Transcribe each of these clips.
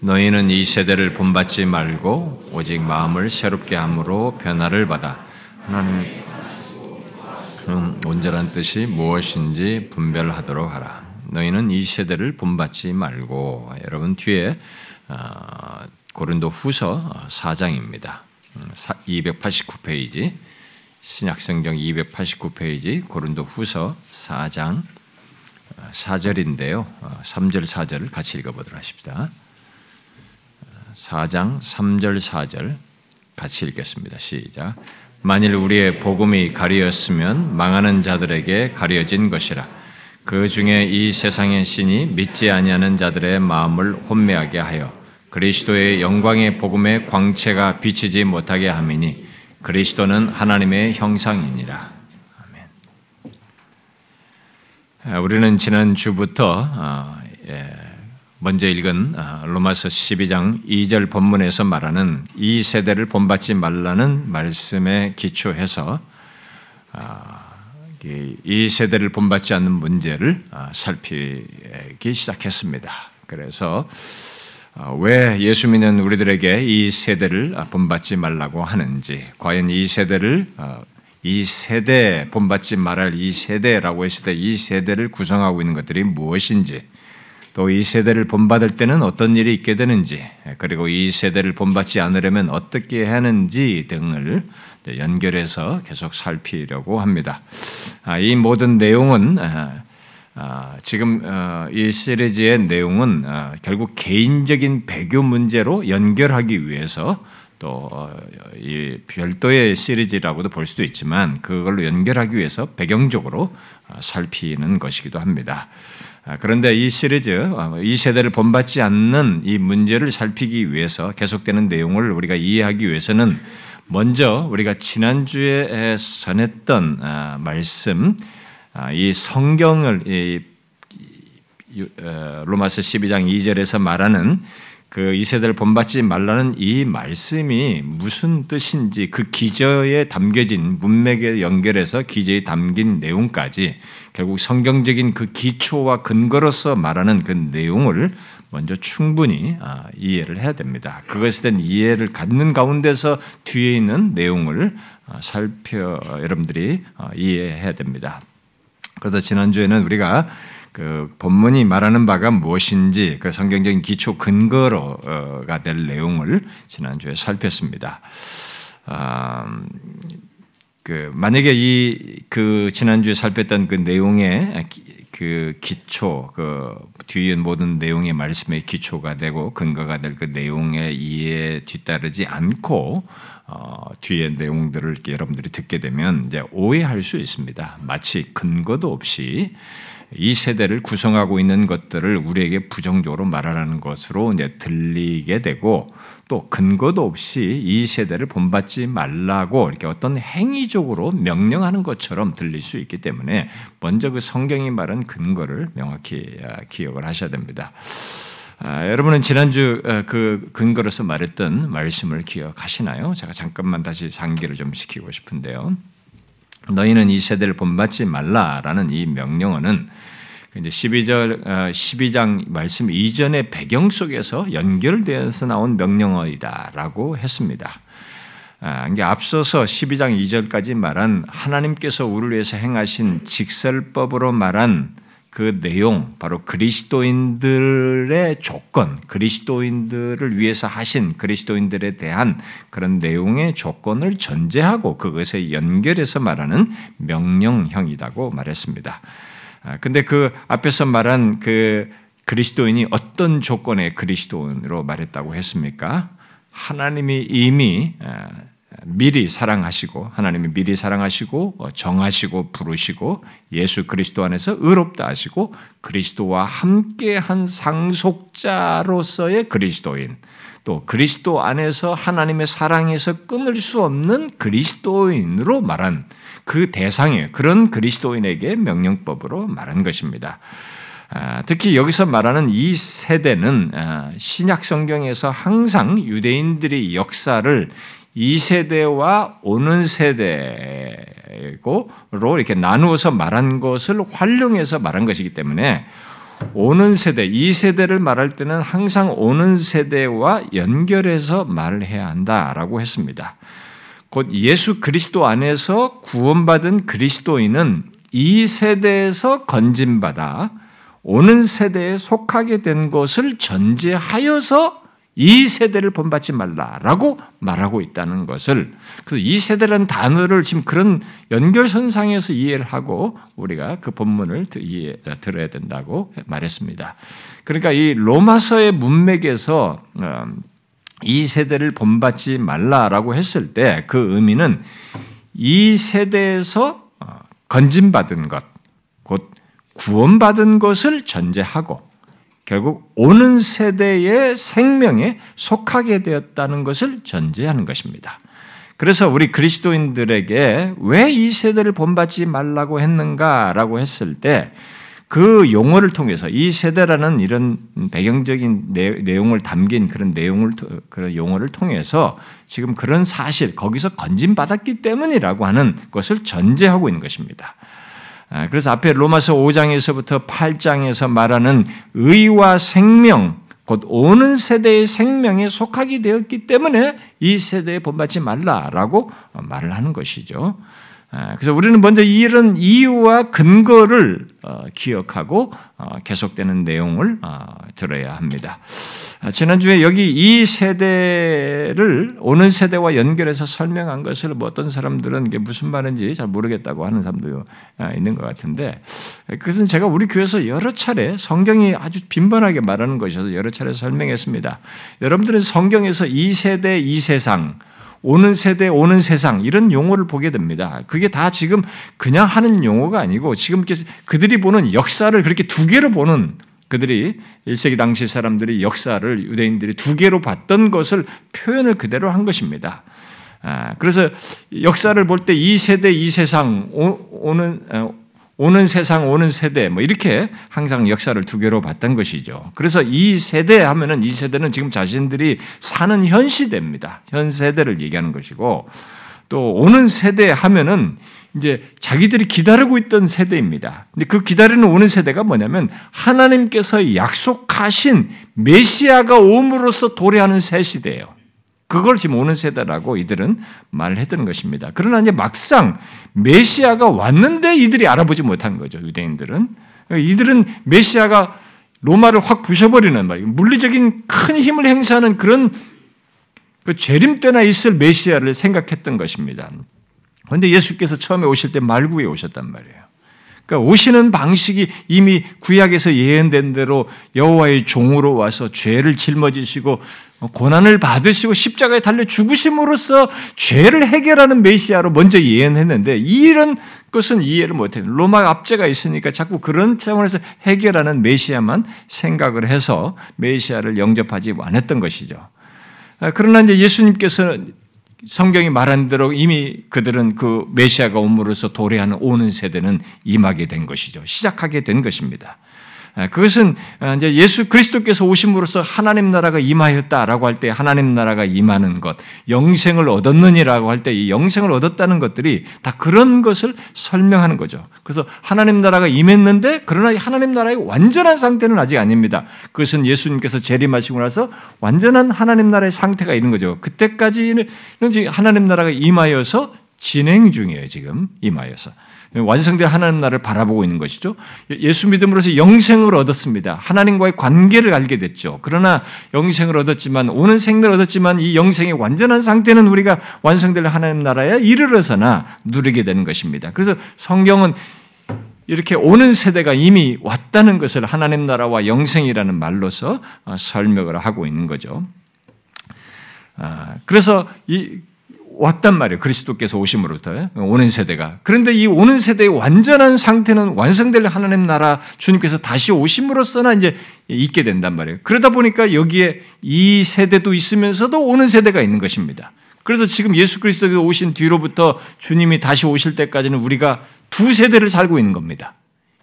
너희는 이 세대를 본받지 말고 오직 마음을 새롭게 함으로 변화를 받아 하나님 음, 온전한 뜻이 무엇인지 분별하도록 하라. 너희는 이 세대를 본받지 말고 여러분 뒤에 어, 고린도 후서 4장입니다. 289페이지 신약성경 289페이지 고린도 후서 4장 4절인데요. 3절 4절을 같이 읽어보도록 하십니다. 4장 3절 4절 같이 읽겠습니다. 시작. 만일 우리의 복음이 가리었으면 망하는 자들에게 가려진 것이라. 그 중에 이 세상의 신이 믿지 아니하는 자들의 마음을 혼미하게 하여 그리스도의 영광의 복음의 광채가 비치지 못하게 함이니 그리스도는 하나님의 형상이니라. 아멘. 우리는 지난 주부터 어, 예, 먼저 읽은 어, 로마서 12장 2절 본문에서 말하는 이 세대를 본받지 말라는 말씀에 기초해서 어, 이 세대를 본받지 않는 문제를 살피기 시작했습니다. 그래서 왜 예수 믿는 우리들에게 이 세대를 본받지 말라고 하는지, 과연 이 세대를 이 세대 본받지 말할 이 세대라고 했을 때 이 세대를 구성하고 있는 것들이 무엇인지, 또 이 세대를 본받을 때는 어떤 일이 있게 되는지, 그리고 이 세대를 본받지 않으려면 어떻게 하는지 등을 연결해서 계속 살피려고 합니다. 아, 이 모든 내용은 아, 아, 지금 어, 이 시리즈의 내용은 결국 개인적인 배교 문제로 연결하기 위해서 또 어, 별도의 시리즈라고도 볼 수도 있지만 그걸로 연결하기 위해서 배경적으로 살피는 것이기도 합니다. 그런데 이 시리즈, 어, 이 세대를 본받지 않는 이 문제를 살피기 위해서 계속되는 내용을 우리가 이해하기 위해서는 먼저 우리가 지난주에 전했던 아, 말씀, 아, 이 성경을 어, 로마서 12장 2절에서 말하는 그 이세대를 본받지 말라는 이 말씀이 무슨 뜻인지 그 기저에 담겨진 문맥에 연결해서 기저에 담긴 내용까지 결국 성경적인 그 기초와 근거로서 말하는 그 내용을 먼저 충분히 아, 이해를 해야 됩니다. 그것에 대한 이해를 갖는 가운데서 뒤에 있는 내용을 아, 살펴 여러분들이 아, 이해해야 됩니다. 그러다 지난주에는 우리가 그 본문이 말하는 바가 무엇인지 그 성경적인 기초 근거로가 될 내용을 지난주에 살폈습니다. 그 만약에 이 그 지난주에 살폈던 그 내용의 그 기초, 그 뒤에 모든 내용의 말씀의 기초가 되고 근거가 될 그 내용의 이해에 뒤따르지 않고 어, 뒤에 내용들을 여러분들이 듣게 되면 이제 오해할 수 있습니다. 마치 근거도 없이 이 세대를 구성하고 있는 것들을 우리에게 부정적으로 말하라는 것으로 이제 들리게 되고 또 근거도 없이 이 세대를 본받지 말라고 이렇게 어떤 행위적으로 명령하는 것처럼 들릴 수 있기 때문에 먼저 그 성경이 말한 근거를 명확히 아, 기억을 하셔야 됩니다. 아, 여러분은 지난주 어, 그 근거로서 말했던 말씀을 기억하시나요? 제가 잠깐만 다시 상기를 좀 시키고 싶은데요. 너희는 이 세대를 본받지 말라라는 이 명령어는 이제 12절 12장 말씀 이전의 배경 속에서 연결되어서 나온 명령어이다라고 했습니다. 아, 이게 앞서서 12장 2절까지 말한 하나님께서 우리를 위해서 행하신 직설법으로 말한 그 내용, 바로 그리스도인들의 조건, 그리스도인들을 위해서 하신 그리스도인들에 대한 그런 내용의 조건을 전제하고 그것에 연결해서 말하는 명령형이라고 말했습니다. 아, 근데 그 앞에서 말한 그 그리스도인이 어떤 조건의 그리스도인으로 말했다고 했습니까? 하나님이 이미 아, 미리 사랑하시고 하나님이 미리 사랑하시고 어, 정하시고 부르시고 예수 그리스도 안에서 의롭다 하시고 그리스도와 함께한 상속자로서의 그리스도인 또 그리스도 안에서 하나님의 사랑에서 끊을 수 없는 그리스도인으로 말한 그 대상에 그런 그리스도인에게 명령법으로 말한 것입니다. 아, 특히 여기서 말하는 이 세대는 아, 신약 성경에서 항상 유대인들의 역사를 이 세대와 오는 세대고로 이렇게 나누어서 말한 것을 활용해서 말한 것이기 때문에 오는 세대, 이 세대를 말할 때는 항상 오는 세대와 연결해서 말을 해야 한다라고 했습니다. 곧 예수 그리스도 안에서 구원받은 그리스도인은 이 세대에서 건진받아 오는 세대에 속하게 된 것을 전제하여서 이 세대를 본받지 말라라고 말하고 있다는 것을 그래서 이 세대라는 단어를 지금 그런 연결선상에서 이해를 하고 우리가 그 본문을 이해, 들어야 된다고 말했습니다. 그러니까 이 로마서의 문맥에서 음, 이 세대를 본받지 말라라고 했을 때 그 의미는 이 세대에서 어, 건진받은 것, 곧 구원받은 것을 전제하고 결국 오는 세대의 생명에 속하게 되었다는 것을 전제하는 것입니다. 그래서 우리 그리스도인들에게 왜 이 세대를 본받지 말라고 했는가라고 했을 때 그 용어를 통해서 이 세대라는 이런 배경적인 내용을 담긴 그런 내용을 그런 용어를 통해서 지금 그런 사실 거기서 건진받았기 때문이라고 하는 것을 전제하고 있는 것입니다. 아, 그래서 앞에 로마서 5장에서부터 8장에서 말하는 의와 생명, 곧 오는 세대의 생명에 속하게 되었기 때문에 이 세대에 본받지 말라라고 말을 하는 것이죠. 아, 그래서 우리는 먼저 이런 이유와 근거를 어, 기억하고 어, 계속되는 내용을 어, 들어야 합니다. 아, 지난주에 여기 이 세대를 오는 세대와 연결해서 설명한 것을 뭐 어떤 사람들은 이게 무슨 말인지 잘 모르겠다고 하는 사람도 아, 있는 것 같은데 그것은 제가 우리 교회에서 여러 차례 성경이 아주 빈번하게 말하는 것이어서 여러 차례 설명했습니다. 여러분들은 성경에서 이 세대, 이 세상, 오는 세대, 오는 세상 이런 용어를 보게 됩니다. 그게 다 지금 그냥 하는 용어가 아니고 지금 그들이 보는 역사를 그렇게 두 개로 보는 그들이 1세기 당시 사람들이 역사를 유대인들이 두 개로 봤던 것을 표현을 그대로 한 것입니다. 아, 그래서 역사를 볼 때 이 세대, 이 세상, 오는, 어, 오는 세상, 오는 세대, 뭐 이렇게 항상 역사를 두 개로 봤던 것이죠. 그래서 이 세대 하면은 이 세대는 지금 자신들이 사는 현 시대입니다. 현 세대를 얘기하는 것이고 또 오는 세대 하면은 이제 자기들이 기다리고 있던 세대입니다. 근데 그 기다리는 오는 세대가 뭐냐면 하나님께서 약속하신 메시아가 오므로써 도래하는 새 시대예요. 그걸 지금 오는 세대라고 이들은 말을 했던 것입니다. 그러나 이제 막상 메시아가 왔는데 이들이 알아보지 못한 거죠. 유대인들은 이들은 메시아가 로마를 확 부셔버리는 말이에요. 물리적인 큰 힘을 행사하는 그런 그 재림 때나 있을 메시아를 생각했던 것입니다. 그런데 예수께서 처음에 오실 때 말구에 오셨단 말이에요. 그러니까 오시는 방식이 이미 구약에서 예언된 대로 여호와의 종으로 와서 죄를 짊어지시고 고난을 받으시고 십자가에 달려 죽으심으로써 죄를 해결하는 메시아로 먼저 예언했는데 이런 것은 이해를 못해요. 로마 압제가 있으니까 자꾸 그런 차원에서 해결하는 메시아만 생각을 해서 메시아를 영접하지 않았던 것이죠. 아, 그러나 이제 예수님께서 성경이 말한 대로 이미 그들은 그 메시아가 옴으로써 도래하는 오는 세대는 임하게 된 것이죠. 시작하게 된 것입니다. 아, 그것은 아, 이제 예수 그리스도께서 오심으로써 하나님 나라가 임하였다라고 할 때 하나님 나라가 임하는 것, 영생을 얻었느니라고 할 때 이 영생을 얻었다는 것들이 다 그런 것을 설명하는 거죠. 그래서 하나님 나라가 임했는데 그러나 하나님 나라의 완전한 상태는 아직 아닙니다. 그것은 예수님께서 재림하시고 나서 완전한 하나님 나라의 상태가 있는 거죠. 그때까지는 하나님 나라가 임하여서 진행 중이에요, 지금 임하여서. 완성된 하나님 나라를 바라보고 있는 것이죠. 예수 믿음으로서 영생을 얻었습니다. 하나님과의 관계를 알게 됐죠. 그러나 영생을 얻었지만 오는 생명을 얻었지만 이 영생의 완전한 상태는 우리가 완성될 하나님 나라에 이르러서나 누리게 되는 것입니다. 그래서 성경은 이렇게 오는 세대가 이미 왔다는 것을 하나님 나라와 영생이라는 말로서 어, 설명을 하고 있는 거죠. 아, 그래서 이 왔단 말이에요. 그리스도께서 오심으로부터 오는 세대가. 그런데 이 오는 세대의 완전한 상태는 완성될 하나님 나라 주님께서 다시 오심으로써나 이제 있게 된단 말이에요. 그러다 보니까 여기에 이 세대도 있으면서도 오는 세대가 있는 것입니다. 그래서 지금 예수 그리스도가 오신 뒤로부터 주님이 다시 오실 때까지는 우리가 두 세대를 살고 있는 겁니다.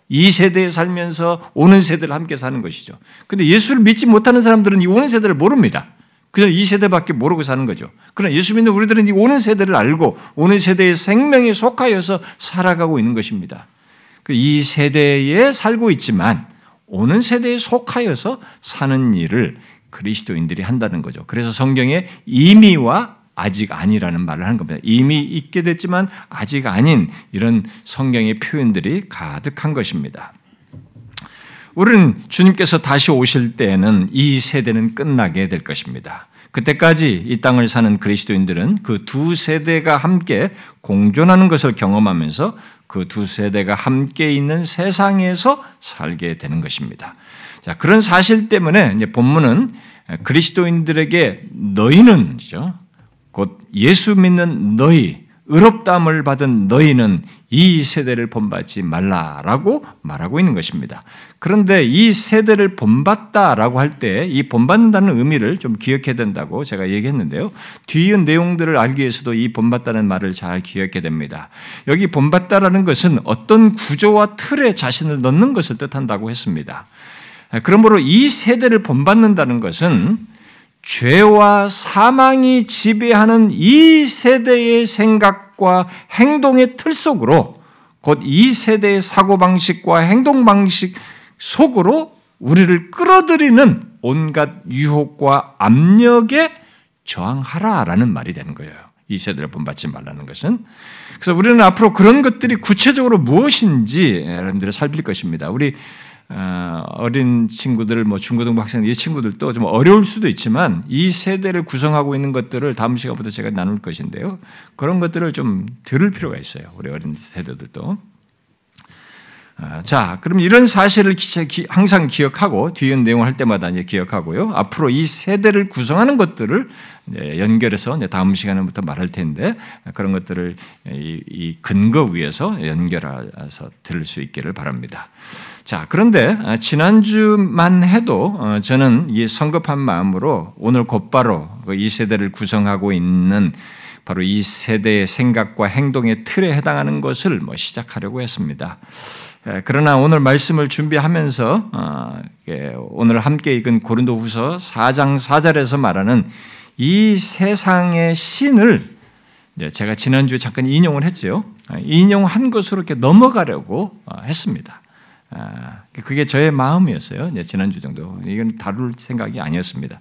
이 세대에 살면서 오는 세대를 함께 사는 것이죠. 근데 예수를 믿지 못하는 사람들은 이 오는 세대를 모릅니다. 그냥 이 세대밖에 모르고 사는 거죠. 그러나 예수 믿는 우리들은 이 오는 세대를 알고 오는 세대의 생명에 속하여서 살아가고 있는 것입니다. 그이 세대에 살고 있지만 오는 세대에 속하여서 사는 일을 그리스도인들이 한다는 거죠. 그래서 성경에 이미와 아직 아니라는 말을 하는 겁니다. 이미 있게 됐지만 아직 아닌 이런 성경의 표현들이 가득한 것입니다. 우리는 주님께서 다시 오실 때에는 이 세대는 끝나게 될 것입니다. 그때까지 이 땅을 사는 그리스도인들은 그 두 세대가 함께 공존하는 것을 경험하면서 그 두 세대가 함께 있는 세상에서 살게 되는 것입니다. 자, 그런 사실 때문에 이제 본문은 그리스도인들에게 너희는 곧 예수 믿는 너희 의롭다함을 받은 너희는 이 세대를 본받지 말라라고 말하고 있는 것입니다. 그런데 이 세대를 본받다라고 할 때 이 본받는다는 의미를 좀 기억해야 된다고 제가 얘기했는데요. 뒤이은 내용들을 알기 위해서도 이 본받다는 말을 잘 기억해야 됩니다. 여기 본받다라는 것은 어떤 구조와 틀에 자신을 넣는 것을 뜻한다고 했습니다. 그러므로 이 세대를 본받는다는 것은 죄와 사망이 지배하는 이 세대의 생각과 행동의 틀 속으로 곧 이 세대의 사고방식과 행동방식 속으로 우리를 끌어들이는 온갖 유혹과 압력에 저항하라라는 말이 되는 거예요. 이 세대를 본받지 말라는 것은. 그래서 우리는 앞으로 그런 것들이 구체적으로 무엇인지 여러분들을 살필 것입니다. 우리 어, 어린 친구들, 뭐 중고등부 학생 이 친구들도 좀 어려울 수도 있지만 이 세대를 구성하고 있는 것들을 다음 시간부터 제가 나눌 것인데요. 그런 것들을 좀 들을 필요가 있어요. 우리 어린 세대들도. 어, 자, 그럼 이런 사실을 항상 기억하고 뒤에 내용을 할 때마다 이제 기억하고요. 앞으로 이 세대를 구성하는 것들을 연결해서 다음 시간부터 말할 텐데 그런 것들을 이 근거 위에서 연결해서 들을 수 있기를 바랍니다. 자, 그런데 아, 지난주만 해도 어, 저는 이 성급한 마음으로 오늘 곧바로 그이 세대를 구성하고 있는 바로 이 세대의 생각과 행동의 틀에 해당하는 것을 뭐 시작하려고 했습니다. 그러나 오늘 말씀을 준비하면서 어, 오늘 함께 읽은 고린도후서 4장 4절에서 말하는 이 세상의 신을 제가 지난주에 잠깐 인용을 했죠. 아, 인용한 것으로 이렇게 넘어가려고 어, 했습니다. 아, 그게 저의 마음이었어요. 지난주 정도. 이건 다룰 생각이 아니었습니다.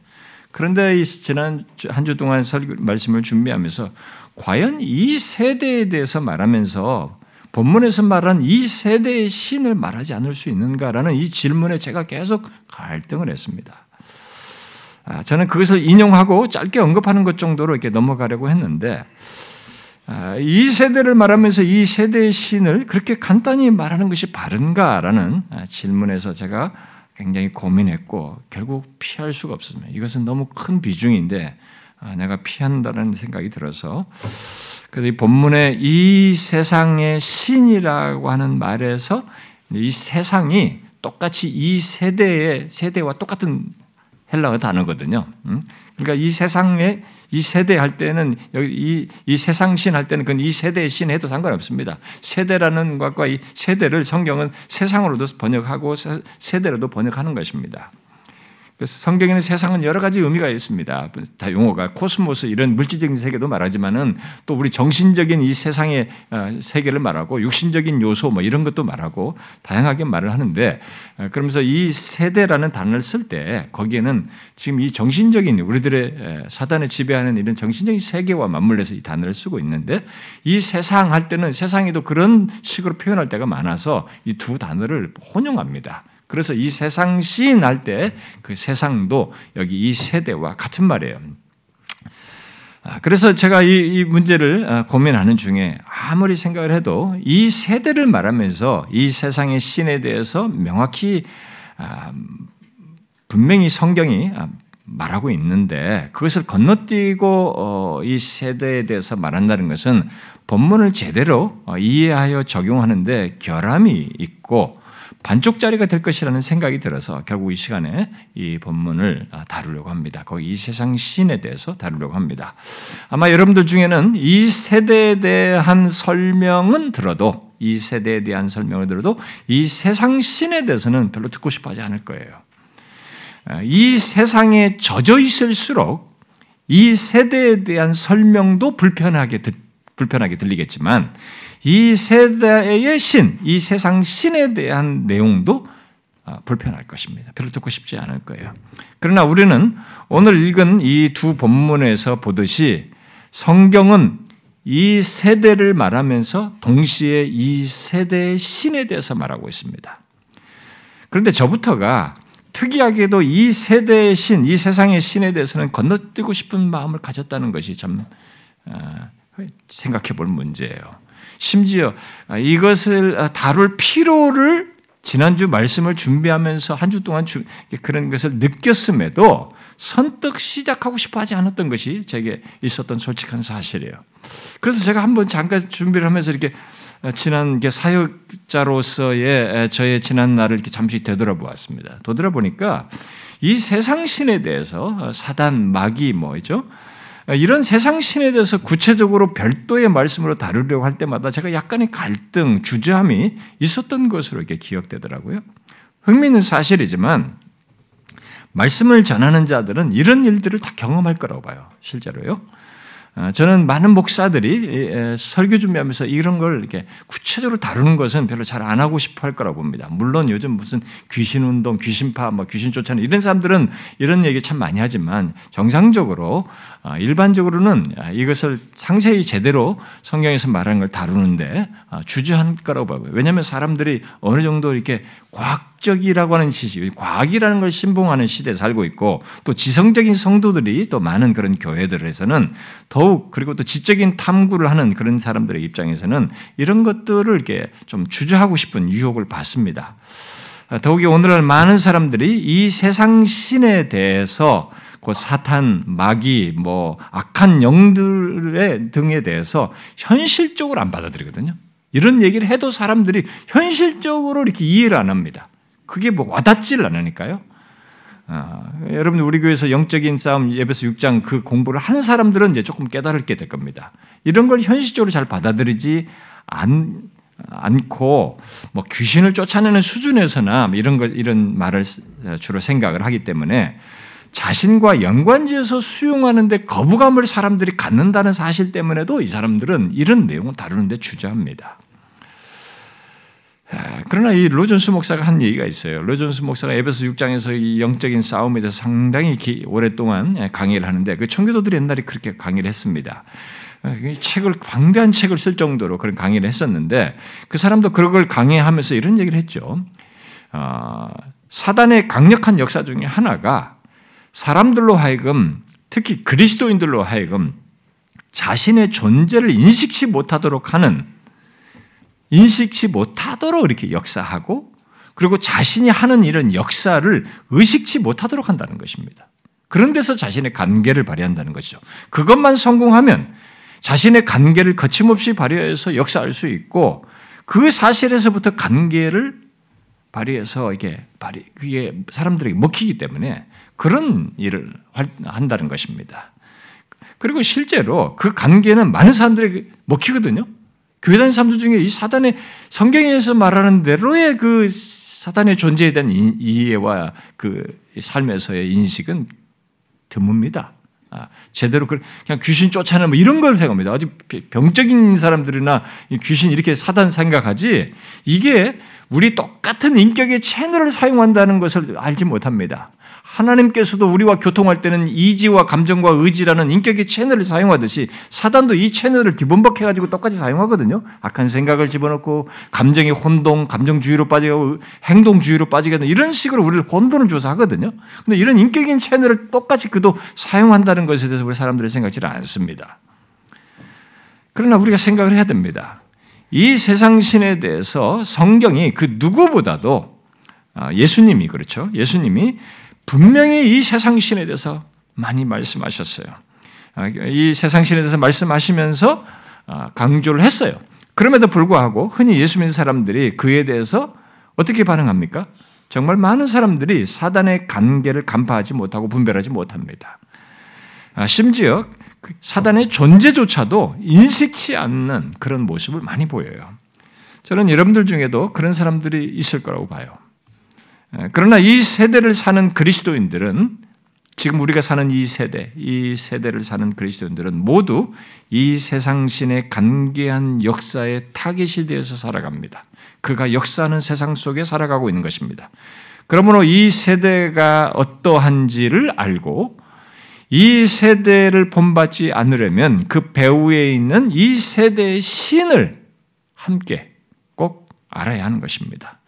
그런데 지난 한 주 동안 설교 말씀을 준비하면서 과연 이 세대에 대해서 말하면서 본문에서 말한 이 세대의 신을 말하지 않을 수 있는가라는 이 질문에 제가 계속 갈등을 했습니다. 아, 저는 그것을 인용하고 짧게 언급하는 것 정도로 이렇게 넘어가려고 했는데 아, 이 세대를 말하면서 이 세대의 신을 그렇게 간단히 말하는 것이 바른가라는 아, 질문에서 제가 굉장히 고민했고 결국 피할 수가 없습니다. 이것은 너무 큰 비중인데 아, 내가 피한다는 생각이 들어서 그래서 이 본문에 이 세상의 신이라고 하는 말에서 이 세상이 똑같이 이 세대의 세대와 똑같은 헬라어 단어거든요. 음? 그러니까 이 세상의 이 세대 할 때는 이, 이 세상 신 할 때는 그건 이 세대의 신 해도 상관없습니다. 세대라는 것과 이 세대를 성경은 세상으로도 번역하고 세대로도 번역하는 것입니다. 그래서 성경에는 세상은 여러 가지 의미가 있습니다. 다 용어가 코스모스 이런 물질적인 세계도 말하지만은 또 우리 정신적인 이 세상의 어, 세계를 말하고 육신적인 요소 뭐 이런 것도 말하고 다양하게 말을 하는데 어, 그러면서 이 세대라는 단어를 쓸 때 거기에는 지금 이 정신적인 우리들의 사단에 지배하는 이런 정신적인 세계와 맞물려서 이 단어를 쓰고 있는데 이 세상 할 때는 세상에도 그런 식으로 표현할 때가 많아서 이 두 단어를 혼용합니다. 그래서 이 세상 시인 할 때 그 세상도 여기 이 세대와 같은 말이에요. 아, 그래서 제가 이, 이, 문제를 아, 고민하는 중에 아무리 생각을 해도 이 세대를 말하면서 이 세상의 신에 대해서 명확히 아, 분명히 성경이 말하고 있는데 그것을 건너뛰고 어, 이 세대에 대해서 말한다는 것은 본문을 제대로 어, 이해하여 적용하는데 결함이 있고 반쪽짜리가 될 것이라는 생각이 들어서 결국 이 시간에 이 본문을 아, 다루려고 합니다. 거기 이 세상 신에 대해서 다루려고 합니다. 아마 여러분들 중에는 이 세대에 대한 설명은 들어도 이 세대에 대한 설명을 들어도 이 세상 신에 대해서는 별로 듣고 싶어 하지 않을 거예요. 아, 이 세상에 젖어 있을수록 이 세대에 대한 설명도 불편하게 듣, 불편하게 들리겠지만 이 세대의 신, 이 세상 신에 대한 내용도 아, 불편할 것입니다. 별로 듣고 싶지 않을 거예요. 그러나 우리는 오늘 읽은 이 두 본문에서 보듯이 성경은 이 세대를 말하면서 동시에 이 세대의 신에 대해서 말하고 있습니다. 그런데 저부터가 특이하게도 이 세대의 신, 이 세상의 신에 대해서는 건너뛰고 싶은 마음을 가졌다는 것이 참 아, 생각해 볼 문제예요. 심지어 이것을 다룰 필요를 지난주 말씀을 준비하면서 한 주 동안 주, 그런 것을 느꼈음에도 선뜻 시작하고 싶어 하지 않았던 것이 제게 있었던 솔직한 사실이에요. 그래서 제가 한번 잠깐 준비를 하면서 이렇게 지난 사역자로서의 저의 지난 날을 이렇게 잠시 되돌아보았습니다. 되돌아보니까 이 세상 신에 대해서 사단, 마귀 뭐 있죠? 이런 세상 신에 대해서 구체적으로 별도의 말씀으로 다루려고 할 때마다 제가 약간의 갈등, 주저함이 있었던 것으로 이렇게 기억되더라고요. 흥미있는 사실이지만 말씀을 전하는 자들은 이런 일들을 다 경험할 거라고 봐요. 실제로요. 어, 저는 많은 목사들이 설교 준비하면서 이런 걸 이렇게 구체적으로 다루는 것은 별로 잘 안 하고 싶어 할 거라고 봅니다. 물론 요즘 무슨 귀신 운동, 귀신파, 뭐 귀신 쫓아는 이런 사람들은 이런 얘기 참 많이 하지만 정상적으로 어, 일반적으로는 이것을 상세히 제대로 성경에서 말하는 걸 다루는데 어, 주저한 거라고 봐요. 왜냐하면 사람들이 어느 정도 이렇게 과학적이라고 하는 지식, 과학이라는 걸 신봉하는 시대에 살고 있고 또 지성적인 성도들이 또 많은 그런 교회들에서는 더욱 그리고 또 지적인 탐구를 하는 그런 사람들의 입장에서는 이런 것들을 이렇게 좀 주저하고 싶은 유혹을 받습니다. 더욱이 오늘날 많은 사람들이 이 세상 신에 대해서 그 사탄, 마귀, 뭐 악한 영들의 등에 대해서 현실적으로 안 받아들이거든요. 이런 얘기를 해도 사람들이 현실적으로 이렇게 이해를 안 합니다. 그게 뭐 와닿지를 않으니까요. 아, 여러분 우리 교회에서 영적인 싸움 예배서 6장 그 공부를 하는 사람들은 이제 조금 깨달게 될 겁니다. 이런 걸 현실적으로 잘 받아들이지 않, 않고 뭐 귀신을 쫓아내는 수준에서나 이런 거 이런 말을 주로 생각을 하기 때문에 자신과 연관지어서 수용하는데 거부감을 사람들이 갖는다는 사실 때문에도 이 사람들은 이런 내용을 다루는데 주저합니다. 그러나 이 로존스 목사가 한 얘기가 있어요. 로존스 목사가 에베소 6장에서 이 영적인 싸움에 대해서 상당히 오랫동안 강의를 하는데 그 청교도들이 옛날에 그렇게 강의를 했습니다. 책을 광대한 책을 쓸 정도로 그런 강의를 했었는데 그 사람도 그걸 강의하면서 이런 얘기를 했죠. 어, 사단의 강력한 역사 중에 하나가 사람들로 하여금 특히 그리스도인들로 하여금 자신의 존재를 인식치 못하도록 하는 인식치 못하도록 이렇게 역사하고 그리고 자신이 하는 이런 역사를 의식치 못하도록 한다는 것입니다. 그런 데서 자신의 관계를 발휘한다는 것이죠. 그것만 성공하면 자신의 관계를 거침없이 발휘해서 역사할 수 있고 그 사실에서부터 관계를 발휘해서 이게 발휘 그게 사람들에게 먹히기 때문에 그런 일을 한다는 것입니다. 그리고 실제로 그 관계는 많은 사람들에게 먹히거든요. 교회 다니는 사람들 중에 이 사단의 성경에서 말하는 대로의 그 사단의 존재에 대한 이해와 그 삶에서의 인식은 드뭅니다. 아, 제대로 그냥 귀신 쫓아내는 뭐 이런 걸 생각합니다. 아주 병적인 사람들이나 귀신 이렇게 사단 생각하지 이게 우리 똑같은 인격의 채널을 사용한다는 것을 알지 못합니다. 하나님께서도 우리와 교통할 때는 이지와 감정과 의지라는 인격의 채널을 사용하듯이 사단도 이 채널을 뒤범벅해가지고 똑같이 사용하거든요. 악한 생각을 집어넣고 감정의 혼동, 감정주의로 빠지고 행동주의로 빠지게 되는 이런 식으로 우리를 혼돈을 줘서 하거든요. 근데 이런 인격인 채널을 똑같이 그도 사용한다는 것에 대해서 우리 사람들이 생각지를 않습니다. 그러나 우리가 생각을 해야 됩니다. 이 세상 신에 대해서 성경이 그 누구보다도 아, 예수님이 그렇죠. 예수님이 분명히 이 세상 신에 대해서 많이 말씀하셨어요. 아, 이 세상 신에 대해서 말씀하시면서 아, 강조를 했어요. 그럼에도 불구하고 흔히 예수 믿는 사람들이 그에 대해서 어떻게 반응합니까? 정말 많은 사람들이 사단의 관계를 간파하지 못하고 분별하지 못합니다. 아, 심지어 그 사단의 존재조차도 인식치 않는 그런 모습을 많이 보여요. 저는 여러분들 중에도 그런 사람들이 있을 거라고 봐요. 예, 그러나 이 세대를 사는 그리스도인들은 지금 우리가 사는 이 세대, 이 세대를 사는 그리스도인들은 모두 이 세상신의 간계한 역사의 타깃이 되어서 살아갑니다. 그가 역사하는 세상 속에 살아가고 있는 것입니다. 그러므로 이 세대가 어떠한지를 알고 이 세대를 본받지 않으려면 그 배후에 있는 이 세대의 신을 함께 꼭 알아야 하는 것입니다.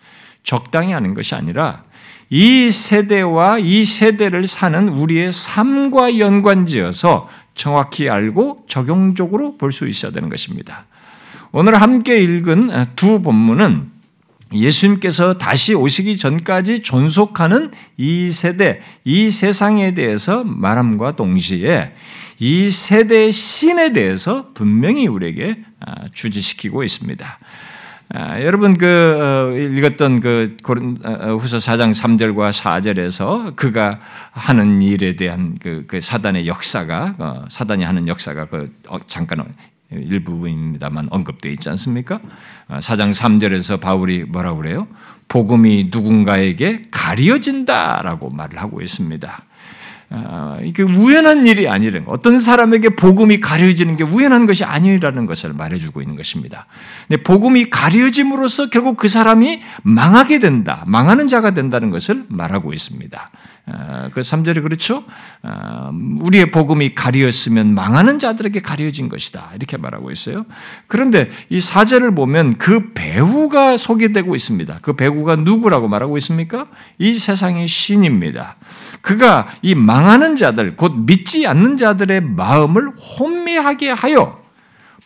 적당히 하는 것이 아니라 이 세대와 이 세대를 사는 우리의 삶과 연관지어서 정확히 알고 적용적으로 볼 수 있어야 되는 것입니다. 오늘 함께 읽은 두 본문은 예수님께서 다시 오시기 전까지 존속하는 이 세대, 이 세상에 대해서 말함과 동시에 이 세대의 신에 대해서 분명히 우리에게 아, 주지시키고 있습니다. 아, 여러분 그 어, 읽었던 그 어, 어, 후서 4장 3절과 4절에서 그가 하는 일에 대한 그, 그 사단의 역사가 어, 사단이 하는 역사가 그 어, 잠깐 일부분입니다만 언급되어 있지 않습니까? 4장 어, 3절에서 바울이 뭐라고 그래요? 복음이 누군가에게 가려진다라고 말을 하고 있습니다. 아, 이게 우연한 일이 아니라는 어떤 사람에게 복음이 가려지는 게 우연한 것이 아니라는 것을 말해주고 있는 것입니다. 근데 복음이 가려짐으로써 결국 그 사람이 망하게 된다, 망하는 자가 된다는 것을 말하고 있습니다. 아, 그 3절이 그렇죠? 아, 우리의 복음이 가리었으면 망하는 자들에게 가려진 것이다. 이렇게 말하고 있어요. 그런데 이 4절을 보면 그 배후가 소개되고 있습니다. 그 배후가 누구라고 말하고 있습니까? 이 세상의 신입니다. 그가 이 망하는 자들, 곧 믿지 않는 자들의 마음을 혼미하게 하여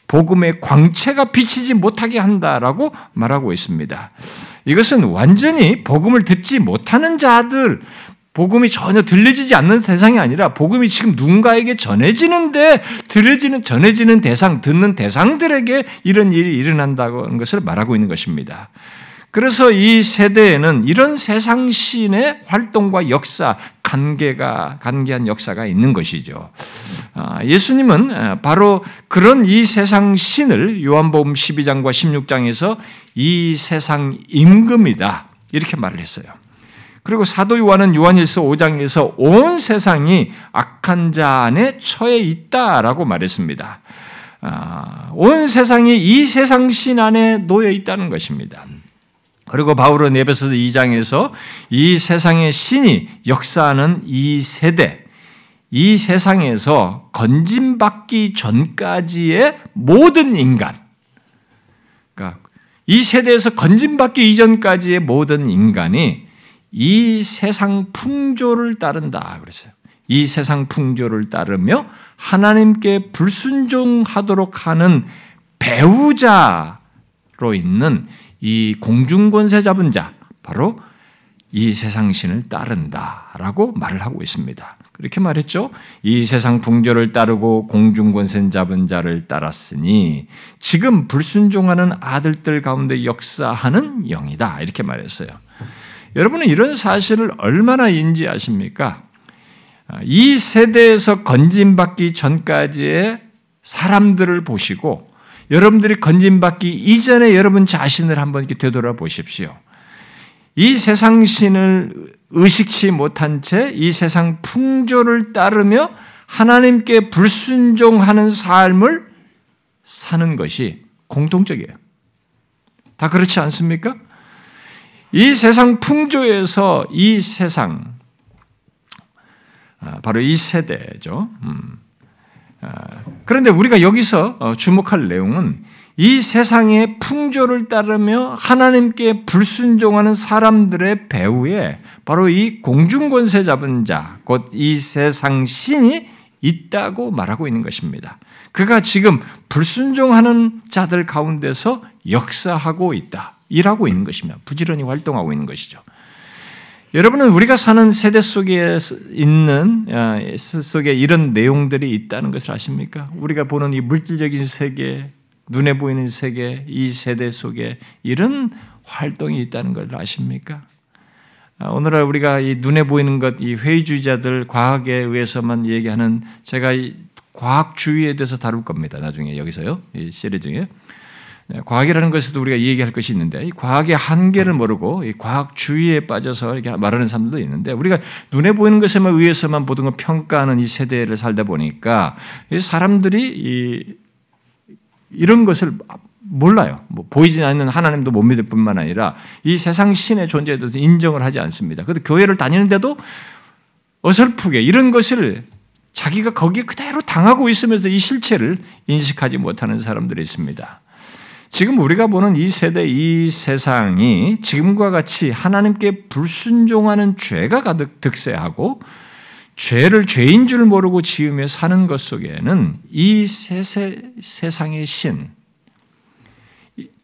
복음의 광채가 비치지 못하게 한다라고 말하고 있습니다. 이것은 완전히 복음을 듣지 못하는 자들, 복음이 전혀 들려지지 않는 대상이 아니라 복음이 지금 누군가에게 전해지는데 들려지는 전해지는 대상 듣는 대상들에게 이런 일이 일어난다는 것을 말하고 있는 것입니다. 그래서 이 세대에는 이런 세상 신의 활동과 역사, 관계가 관계한 역사가 있는 것이죠. 아, 예수님은 바로 그런 이 세상 신을 요한복음 12장과 16장에서 이 세상 임금이다 이렇게 말을 했어요. 그리고 사도 요한은 요한일서 5장에서 온 세상이 악한 자 안에 처해 있다라고 말했습니다. 아, 온 세상이 이 세상 신 안에 놓여 있다는 것입니다. 그리고 바울은 에베소서 2장에서 이 세상의 신이 역사하는 이 세대, 이 세상에서 건진받기 전까지의 모든 인간, 그러니까 이 세대에서 건진받기 이전까지의 모든 인간이 이 세상 풍조를 따른다 그랬어요. 이 세상 풍조를 따르며 하나님께 불순종하도록 하는 배우자로 있는 이 공중권세 잡은 자 바로 이 세상 신을 따른다라고 말을 하고 있습니다. 그렇게 말했죠. 이 세상 풍조를 따르고 공중권세 잡은 자를 따랐으니 지금 불순종하는 아들들 가운데 역사하는 영이다 이렇게 말했어요. 여러분은 이런 사실을 얼마나 인지하십니까? 이 세대에서 건진받기 전까지의 사람들을 보시고 여러분들이 건진받기 이전에 여러분 자신을 한번 이렇게 되돌아 보십시오. 이 세상 신을 의식치 못한 채 이 세상 풍조를 따르며 하나님께 불순종하는 삶을 사는 것이 공통적이에요. 다 그렇지 않습니까? 이 세상 풍조에서 이 세상, 아, 바로 이 세대죠. 음. 아, 그런데 우리가 여기서 어, 주목할 내용은 이 세상의 풍조를 따르며 하나님께 불순종하는 사람들의 배후에 바로 이 공중권세 잡은 자, 곧 이 세상 신이 있다고 말하고 있는 것입니다. 그가 지금 불순종하는 자들 가운데서 역사하고 있다. 일하고 있는 것입니다. 부지런히 활동하고 있는 것이죠. 여러분은 우리가 사는 세대 속에 있는 아, 속에 이런 내용들이 있다는 것을 아십니까? 우리가 보는 이 물질적인 세계, 눈에 보이는 세계, 이 세대 속에 이런 활동이 있다는 걸 아십니까? 아, 오늘날 우리가 이 눈에 보이는 것, 이 회의주의자들 과학에 의해서만 얘기하는 제가 과학주의에 대해서 다룰 겁니다. 나중에 여기서요, 이 시리즈 중에. 네, 과학이라는 것에도 우리가 얘기할 것이 있는데 이 과학의 한계를 모르고 이 과학주의에 빠져서 이렇게 말하는 사람도 있는데 우리가 눈에 보이는 것에만 의해서만 모든 걸 평가하는 이 세대를 살다 보니까 이 사람들이 이 이런 것을 몰라요. 뭐 보이지 않는 하나님도 못 믿을 뿐만 아니라 이 세상 신의 존재에 대해서 인정을 하지 않습니다. 그래도 교회를 다니는데도 어설프게 이런 것을 자기가 거기에 그대로 당하고 있으면서 이 실체를 인식하지 못하는 사람들이 있습니다. 지금 우리가 보는 이 세대, 이 세상이 지금과 같이 하나님께 불순종하는 죄가 가득 득세하고 죄를 죄인 줄 모르고 지으며 사는 것 속에는 이 세세, 세상의 신,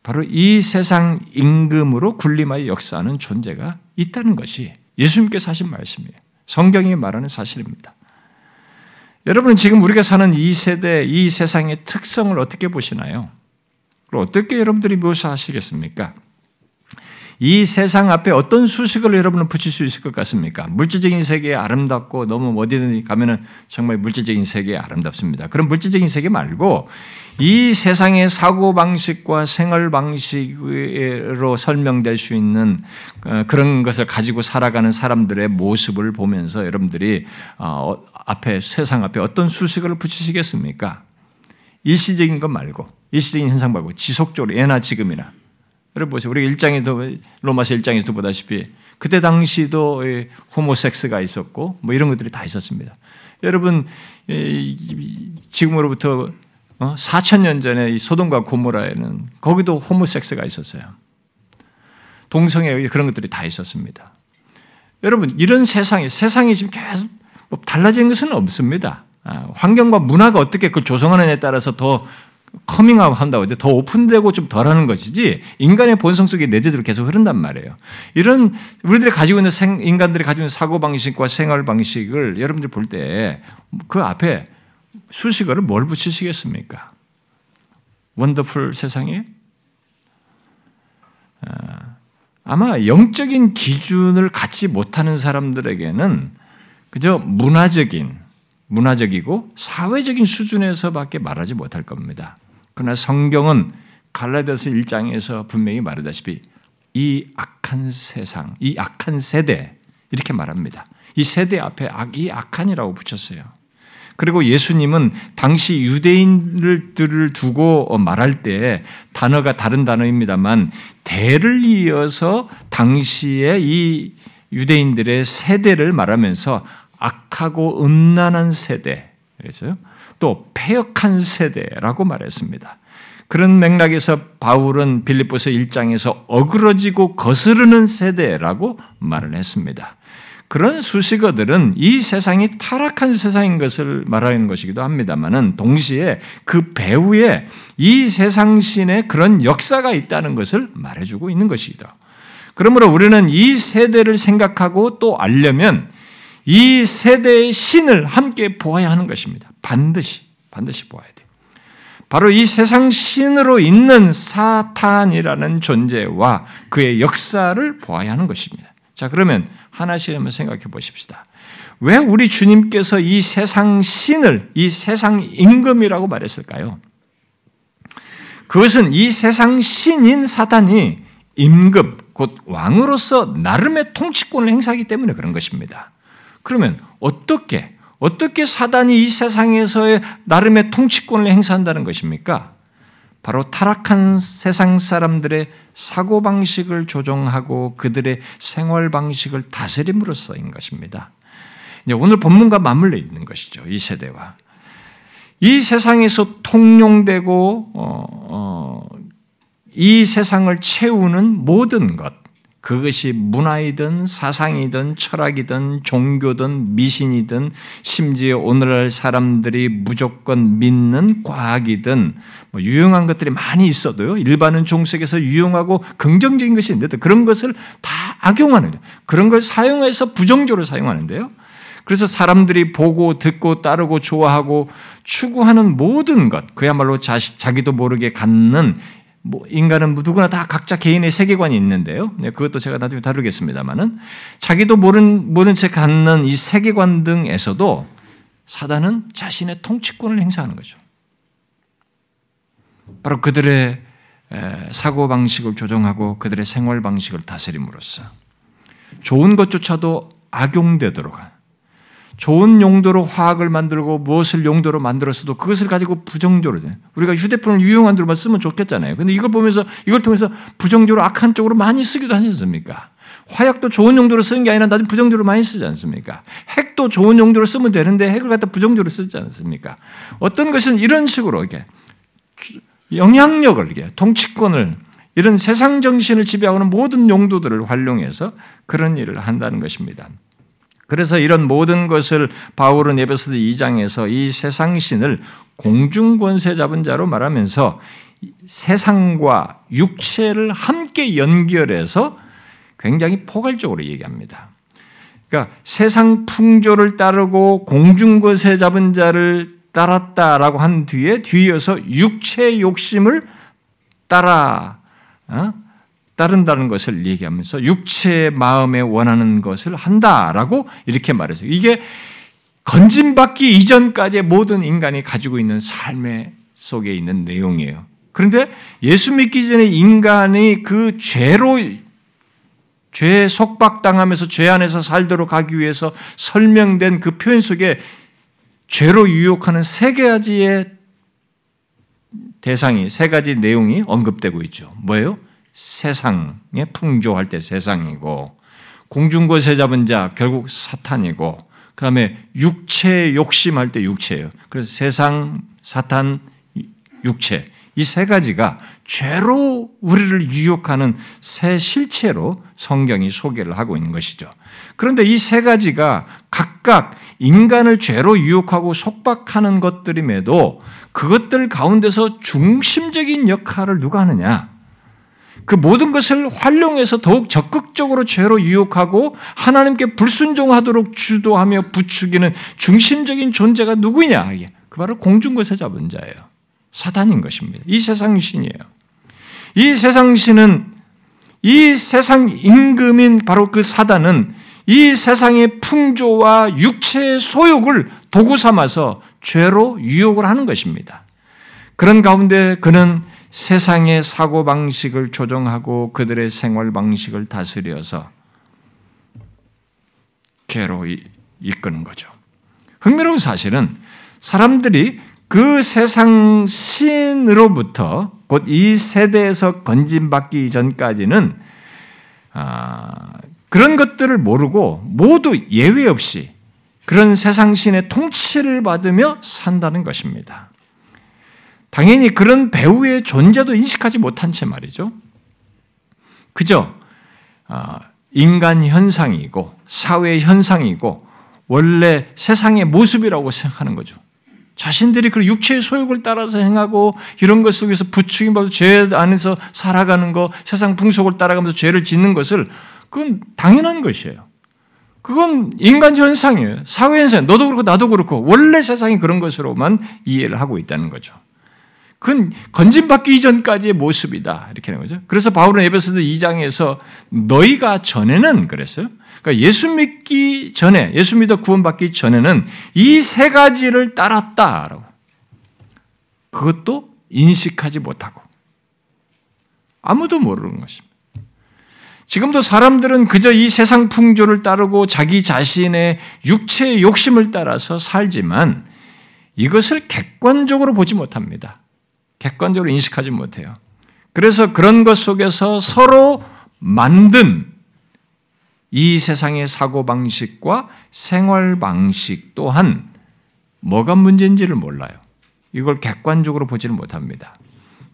바로 이 세상 임금으로 군림하여 역사하는 존재가 있다는 것이 예수님께서 하신 말씀이에요. 성경이 말하는 사실입니다. 여러분은 지금 우리가 사는 이 세대, 이 세상의 특성을 어떻게 보시나요? 어떻게 여러분들이 묘사하시겠습니까? 이 세상 앞에 어떤 수식을 여러분은 붙일 수 있을 것 같습니까? 물질적인 세계에 아름답고 너무 어디든 가면은 정말 물질적인 세계에 아름답습니다. 그런 물질적인 세계 말고 이 세상의 사고 방식과 생활 방식으로 설명될 수 있는 어, 그런 것을 가지고 살아가는 사람들의 모습을 보면서 여러분들이 어, 앞에 세상 앞에 어떤 수식을 붙이시겠습니까? 일시적인 것 말고 일시적인 현상 말고 지속적으로 예나 지금이나 여러분 보세요. 우리 일장에도 로마서 일장에서도 보다시피 그때 당시도 호모섹스가 있었고 뭐 이런 것들이 다 있었습니다. 여러분 지금으로부터 4천 어, 년 전에 소돔과 고모라에는 거기도 호모섹스가 있었어요. 동성애 그런 것들이 다 있었습니다. 여러분 이런 세상이 세상이 지금 계속 뭐 달라진 것은 없습니다. 아, 환경과 문화가 어떻게 그걸 조성하느냐에 따라서 더 커밍아웃 한다고 해도 더 오픈되고 좀 덜하는 것이지 인간의 본성 속에 내재돼 계속 흐른단 말이에요. 이런 우리들이 가지고 있는 생, 인간들이 가지고 있는 사고 방식과 생활 방식을 여러분들 볼때 그 앞에 수식어를 뭘 붙이시겠습니까? 원더풀 세상에 아, 아마 영적인 기준을 갖지 못하는 사람들에게는 그저 문화적인 문화적이고 사회적인 수준에서밖에 말하지 못할 겁니다. 그러나 성경은 갈라디아서 1장에서 분명히 말하다시피 이 악한 세상, 이 악한 세대 이렇게 말합니다. 이 세대 앞에 악이 악한이라고 붙였어요. 그리고 예수님은 당시 유대인들을 두고 말할 때 단어가 다른 단어입니다만 대를 이어서 당시의 이 유대인들의 세대를 말하면서 악하고 음란한 세대, 그래서 또 폐역한 세대라고 말했습니다. 그런 맥락에서 바울은 빌립보서 1장에서 어그러지고 거스르는 세대라고 말을 했습니다. 그런 수식어들은 이 세상이 타락한 세상인 것을 말하는 것이기도 합니다만은 동시에 그 배후에 이 세상 신의 그런 역사가 있다는 것을 말해주고 있는 것이다. 그러므로 우리는 이 세대를 생각하고 또 알려면 이 세대의 신을 함께 보아야 하는 것입니다. 반드시, 반드시 보아야 돼요. 바로 이 세상 신으로 있는 사탄이라는 존재와 그의 역사를 보아야 하는 것입니다. 자, 그러면 하나씩 한번 생각해 보십시다. 왜 우리 주님께서 이 세상 신을, 이 세상 임금이라고 말했을까요? 그것은 이 세상 신인 사탄이 임금, 곧 왕으로서 나름의 통치권을 행사하기 때문에 그런 것입니다. 그러면 어떻게 어떻게 사단이 이 세상에서의 나름의 통치권을 행사한다는 것입니까? 바로 타락한 세상 사람들의 사고 방식을 조정하고 그들의 생활 방식을 다스림으로써인 것입니다. 오늘 본문과 맞물려 있는 것이죠. 이 세대와 이 세상에서 통용되고 어, 어, 이 세상을 채우는 모든 것, 그것이 문화이든 사상이든 철학이든 종교든 미신이든 심지어 오늘날 사람들이 무조건 믿는 과학이든 뭐 유용한 것들이 많이 있어도요. 일반은 종색에서 유용하고 긍정적인 것이 있는데 그런 것을 다 악용하는. 그런 걸 사용해서 부정적으로 사용하는데요. 그래서 사람들이 보고 듣고 따르고 좋아하고 추구하는 모든 것, 그야말로 자시, 자기도 모르게 갖는 뭐 인간은 누구나 다 각자 개인의 세계관이 있는데요. 네, 그것도 제가 나중에 다루겠습니다만은 자기도 모른 모른 채 갖는 이 세계관 등에서도 사단은 자신의 통치권을 행사하는 거죠. 바로 그들의 사고 방식을 조정하고 그들의 생활 방식을 다스림으로써 좋은 것조차도 악용되도록 좋은 용도로 화학을 만들고 무엇을 용도로 만들었어도 그것을 가지고 부정적으로 돼. 우리가 휴대폰을 유용한 데로만 쓰면 좋겠잖아요. 근데 이걸 보면서 이걸 통해서 부정적으로 악한 쪽으로 많이 쓰기도 하지 않습니까? 화약도 좋은 용도로 쓰는 게 아니라 나중 부정적으로 많이 쓰지 않습니까? 핵도 좋은 용도로 쓰면 되는데 핵을 갖다 부정적으로 쓰지 않습니까? 어떤 것은 이런 식으로 이렇게 영향력을 이게 통치권을 이런 세상 정신을 지배하는 모든 용도들을 활용해서 그런 일을 한다는 것입니다. 그래서 이런 모든 것을 바울은 에베소서 2장에서 이 세상신을 공중 권세 잡은 자로 말하면서 세상과 육체를 함께 연결해서 굉장히 포괄적으로 얘기합니다. 그러니까 세상 풍조를 따르고 공중 권세 잡은 자를 따랐다라고 한 뒤에 뒤이어서 육체 욕심을 따라 어? 따른다는 것을 얘기하면서 육체의 마음에 원하는 것을 한다라고 이렇게 말해서 이게 건진받기 이전까지의 모든 인간이 가지고 있는 삶의 속에 있는 내용이에요. 그런데 예수 믿기 전에 인간이 그 죄로 죄에 속박당하면서 죄 안에서 살도록 하기 위해서 설명된 그 표현 속에 죄로 유혹하는 세 가지의 대상이 세 가지 내용이 언급되고 있죠. 뭐예요? 세상에 풍조할 때 세상이고 공중거세 잡은 자 결국 사탄이고 그 다음에 육체 욕심할 때 육체예요. 그래서 세상, 사탄, 육체 이 세 가지가 죄로 우리를 유혹하는 새 실체로 성경이 소개를 하고 있는 것이죠. 그런데 이 세 가지가 각각 인간을 죄로 유혹하고 속박하는 것들임에도 그것들 가운데서 중심적인 역할을 누가 하느냐? 그 모든 것을 활용해서 더욱 적극적으로 죄로 유혹하고 하나님께 불순종하도록 주도하며 부추기는 중심적인 존재가 누구냐? 그 바로 공중것에 잡은 자예요. 사단인 것입니다. 이 세상 신이에요. 이 세상 신은 이 세상 임금인 바로 그 사단은 이 세상의 풍조와 육체의 소욕을 도구 삼아서 죄로 유혹을 하는 것입니다. 그런 가운데 그는 세상의 사고방식을 조정하고 그들의 생활방식을 다스려서 죄로 이끄는 거죠. 흥미로운 사실은 사람들이 그 세상 신으로부터 곧 이 세대에서 건진받기 전까지는 아, 그런 것들을 모르고 모두 예외 없이 그런 세상 신의 통치를 받으며 산다는 것입니다. 당연히 그런 배우의 존재도 인식하지 못한 채 말이죠. 그저 아, 인간 현상이고 사회 현상이고 원래 세상의 모습이라고 생각하는 거죠. 자신들이 그 육체의 소욕을 따라서 행하고 이런 것 속에서 부추김 받고 죄 안에서 살아가는 것, 세상 풍속을 따라가면서 죄를 짓는 것을 그건 당연한 것이에요. 그건 인간 현상이에요. 사회 현상. 너도 그렇고 나도 그렇고 원래 세상이 그런 것으로만 이해를 하고 있다는 거죠. 그건 건진받기 이전까지의 모습이다. 이렇게 하는 거죠. 그래서 바울은 에베소서 2장에서 너희가 전에는 그랬어요. 그러니까 예수 믿기 전에, 예수 믿어 구원받기 전에는 이 세 가지를 따랐다라고. 그것도 인식하지 못하고. 아무도 모르는 것입니다. 지금도 사람들은 그저 이 세상 풍조를 따르고 자기 자신의 육체의 욕심을 따라서 살지만 이것을 객관적으로 보지 못합니다. 객관적으로 인식하지 못해요. 그래서 그런 것 속에서 서로 만든 이 세상의 사고방식과 생활방식 또한 뭐가 문제인지를 몰라요. 이걸 객관적으로 보지는 못합니다.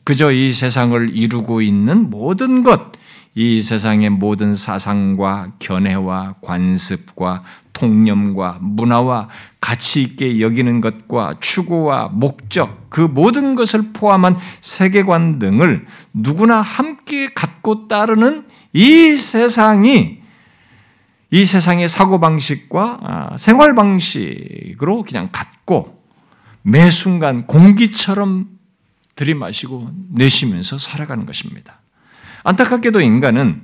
그저 이 세상을 이루고 있는 모든 것, 이 세상의 모든 사상과 견해와 관습과 통념과 문화와 가치 있게 여기는 것과 추구와 목적, 그 모든 것을 포함한 세계관 등을 누구나 함께 갖고 따르는 이 세상이 이 세상의 사고방식과 아, 생활방식으로 그냥 갖고 매 순간 공기처럼 들이마시고 내쉬면서 살아가는 것입니다. 안타깝게도 인간은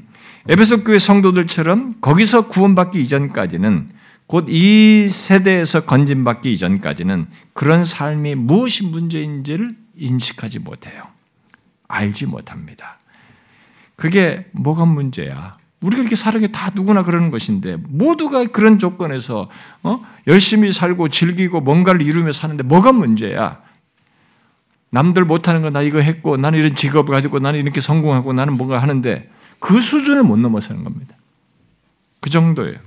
에베소 교회 성도들처럼 거기서 구원받기 이전까지는 곧 이 세대에서 건진받기 이전까지는 그런 삶이 무엇이 문제인지를 인식하지 못해요. 알지 못합니다. 그게 뭐가 문제야? 우리가 이렇게 사는 게 다 누구나 그러는 것인데 모두가 그런 조건에서 어? 열심히 살고 즐기고 뭔가를 이루며 사는데 뭐가 문제야? 남들 못하는 거 나 이거 했고 나는 이런 직업을 가지고 나는 이렇게 성공하고 나는 뭔가 하는데 그 수준을 못 넘어서는 겁니다. 그 정도예요.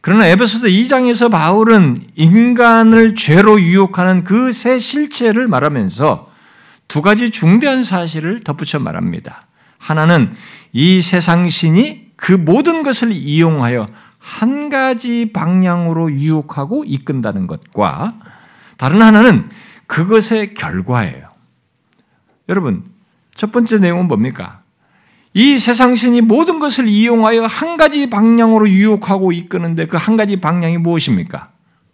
그러나 에베소서 2장에서 바울은 인간을 죄로 유혹하는 그세 실체를 말하면서 두 가지 중대한 사실을 덧붙여 말합니다. 하나는 이 세상 신이 그 모든 것을 이용하여 한 가지 방향으로 유혹하고 이끈다는 것과 다른 하나는 그것의 결과예요. 여러분, 첫 번째 내용은 뭡니까? 이 세상 신이 모든 것을 이용하여 한 가지 방향으로 유혹하고 이끄는데 그 한 가지 방향이 무엇입니까?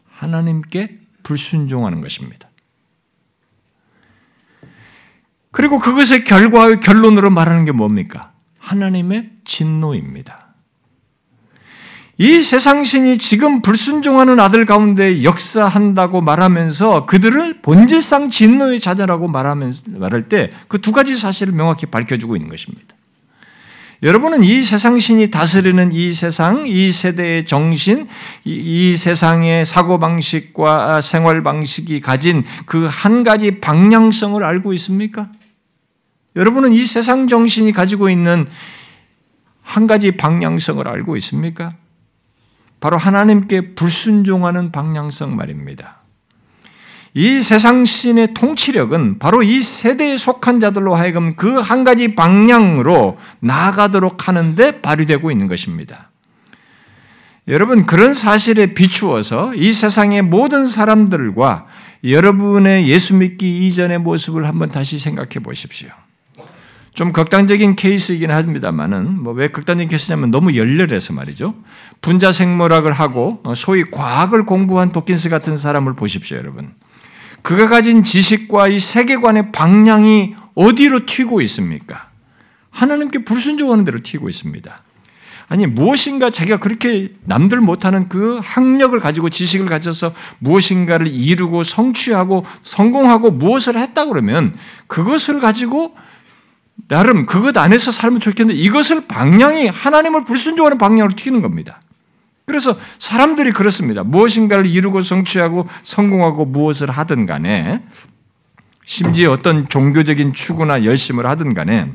하나님께 불순종하는 것입니다. 그리고 그것의 결과의 결론으로 말하는 게 뭡니까? 하나님의 진노입니다. 이 세상신이 지금 불순종하는 아들 가운데 역사한다고 말하면서 그들을 본질상 진노의 말하면서 말할 때 그 두 가지 사실을 명확히 밝혀주고 있는 것입니다. 여러분은 이 세상신이 다스리는 이 세상, 이 세대의 정신, 이, 이 세상의 사고방식과 생활방식이 가진 그 한 가지 방향성을 알고 있습니까? 여러분은 이 세상 정신이 가지고 있는 한 가지 방향성을 알고 있습니까? 바로 하나님께 불순종하는 방향성 말입니다. 이 세상 신의 통치력은 바로 이 세대에 속한 자들로 하여금 그 한 가지 방향으로 나아가도록 하는데 발휘되고 있는 것입니다. 여러분, 그런 사실에 비추어서 이 세상의 모든 사람들과 여러분의 예수 믿기 이전의 모습을 한번 다시 생각해 보십시오. 좀 극단적인 케이스이긴 합니다만은 뭐 왜 극단적인 케이스냐면 너무 열렬해서 말이죠. 분자 생물학을 하고 어, 소위 과학을 공부한 도킨스 같은 사람을 보십시오, 여러분. 그가 가진 지식과 이 세계관의 방향이 어디로 튀고 있습니까? 하나님께 불순종하는 대로 튀고 있습니다. 아니 무엇인가 자기가 그렇게 남들 못하는 그 학력을 가지고 지식을 가져서 무엇인가를 이루고 성취하고 성공하고 무엇을 했다 그러면 그것을 가지고 나름 그것 안에서 살면 좋겠는데 이것을 방향이 하나님을 불순종하는 방향으로 튀는 겁니다. 그래서 사람들이 그렇습니다. 무엇인가를 이루고 성취하고 성공하고 무엇을 하든 간에 심지어 어떤 종교적인 추구나 열심을 하든 간에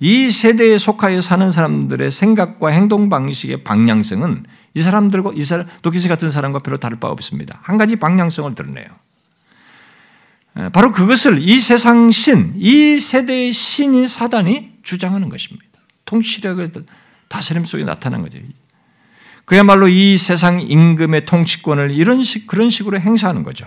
이 세대에 속하여 사는 사람들의 생각과 행동 방식의 방향성은 이 사람들과 이 사람 도키스 같은 사람과 별로 다를 바 없습니다. 한 가지 방향성을 드러내요. 예, 바로 그것을 이 세상 신, 이 세대의 신인 사단이 주장하는 것입니다. 통치력을 다스림 속에 나타난 거죠. 그야말로 이 세상 임금의 통치권을 이런 식, 그런 식으로 행사하는 거죠.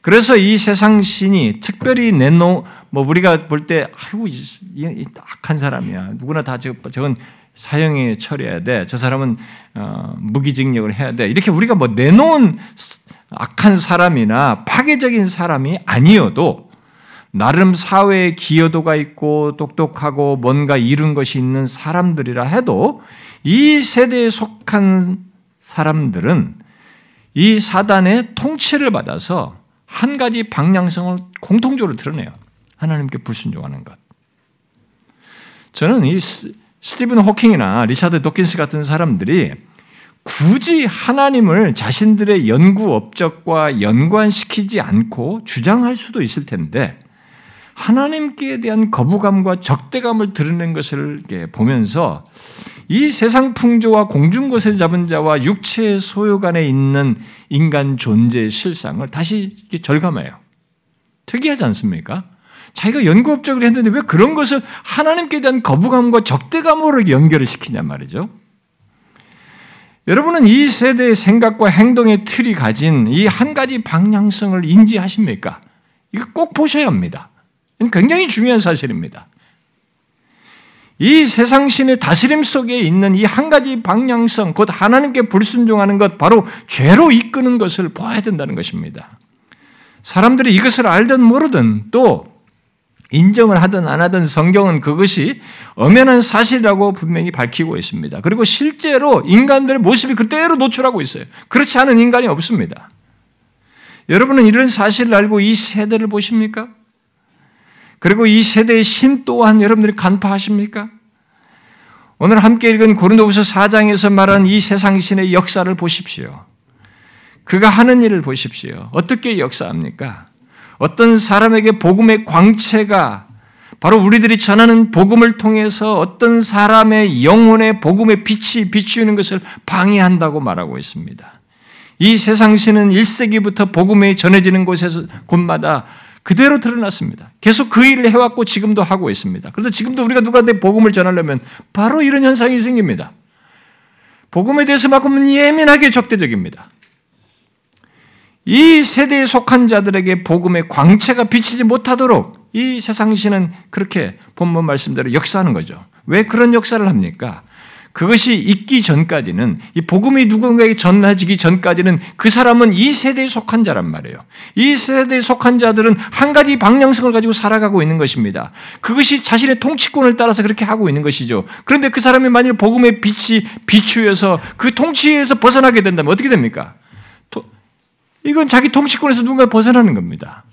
그래서 이 세상 신이 특별히 내놓, 뭐 우리가 볼 때, 아이고, 이, 악한 사람이야. 누구나 다 저, 저건 사형에 처리해야 돼. 저 사람은 어, 무기징역을 해야 돼. 이렇게 우리가 뭐 내놓은 악한 사람이나 파괴적인 사람이 아니어도 나름 사회에 기여도가 있고 똑똑하고 뭔가 이룬 것이 있는 사람들이라 해도 이 세대에 속한 사람들은 이 사단의 통치를 받아서 한 가지 방향성을 공통적으로 드러내요. 하나님께 불순종하는 것. 저는 이 스티븐 호킹이나 리차드 도킨스 같은 사람들이 굳이 하나님을 자신들의 연구 업적과 연관시키지 않고 주장할 수도 있을 텐데 하나님께 대한 거부감과 적대감을 드러낸 것을 보면서 이 세상 풍조와 공중 것을 잡은 자와 육체의 소욕 안에 있는 인간 존재의 실상을 다시 절감해요. 특이하지 않습니까? 자기가 연구 업적을 했는데 왜 그런 것을 하나님께 대한 거부감과 적대감으로 연결을 시키냐 말이죠. 여러분은 이 세대의 생각과 행동의 틀이 가진 이 한 가지 방향성을 인지하십니까? 이거 꼭 보셔야 합니다. 굉장히 중요한 사실입니다. 이 세상 신의 다스림 속에 있는 이 한 가지 방향성, 곧 하나님께 불순종하는 것, 바로 죄로 이끄는 것을 보아야 된다는 것입니다. 사람들이 이것을 알든 모르든 또 인정을 하든 안 하든 성경은 그것이 엄연한 사실이라고 분명히 밝히고 있습니다. 그리고 실제로 인간들의 모습이 그대로 노출하고 있어요. 그렇지 않은 인간이 없습니다. 여러분은 이런 사실을 알고 이 세대를 보십니까? 그리고 이 세대의 신 또한 여러분들이 간파하십니까? 오늘 함께 읽은 고린도후서 4장에서 말한 이 세상 신의 역사를 보십시오. 그가 하는 일을 보십시오. 어떻게 역사합니까? 어떤 사람에게 복음의 광채가 바로 우리들이 전하는 복음을 통해서 어떤 사람의 영혼의 복음의 빛이 비추는 것을 방해한다고 말하고 있습니다. 이 세상신은 1세기부터 복음이 전해지는 곳에서 곳마다 그대로 드러났습니다. 계속 그 일을 해왔고 지금도 하고 있습니다. 그런데 지금도 우리가 누구한테 복음을 전하려면 바로 이런 현상이 생깁니다. 복음에 대해서만큼은 예민하게 적대적입니다. 이 세대에 속한 자들에게 복음의 광채가 비치지 못하도록 이 세상 신은 그렇게 본문 말씀대로 역사하는 거죠. 왜 그런 역사를 합니까? 그것이 있기 전까지는 이 복음이 누군가에게 전해지기 전까지는 그 사람은 이 세대에 속한 자란 말이에요. 이 세대에 속한 자들은 한 가지 방향성을 가지고 살아가고 있는 것입니다. 그것이 자신의 통치권을 따라서 그렇게 하고 있는 것이죠. 그런데 그 사람이 만일 복음의 빛이 비추어서 그 통치에서 벗어나게 된다면 어떻게 됩니까? 이건 자기 통치권에서 누군가 벗어나는 겁니다.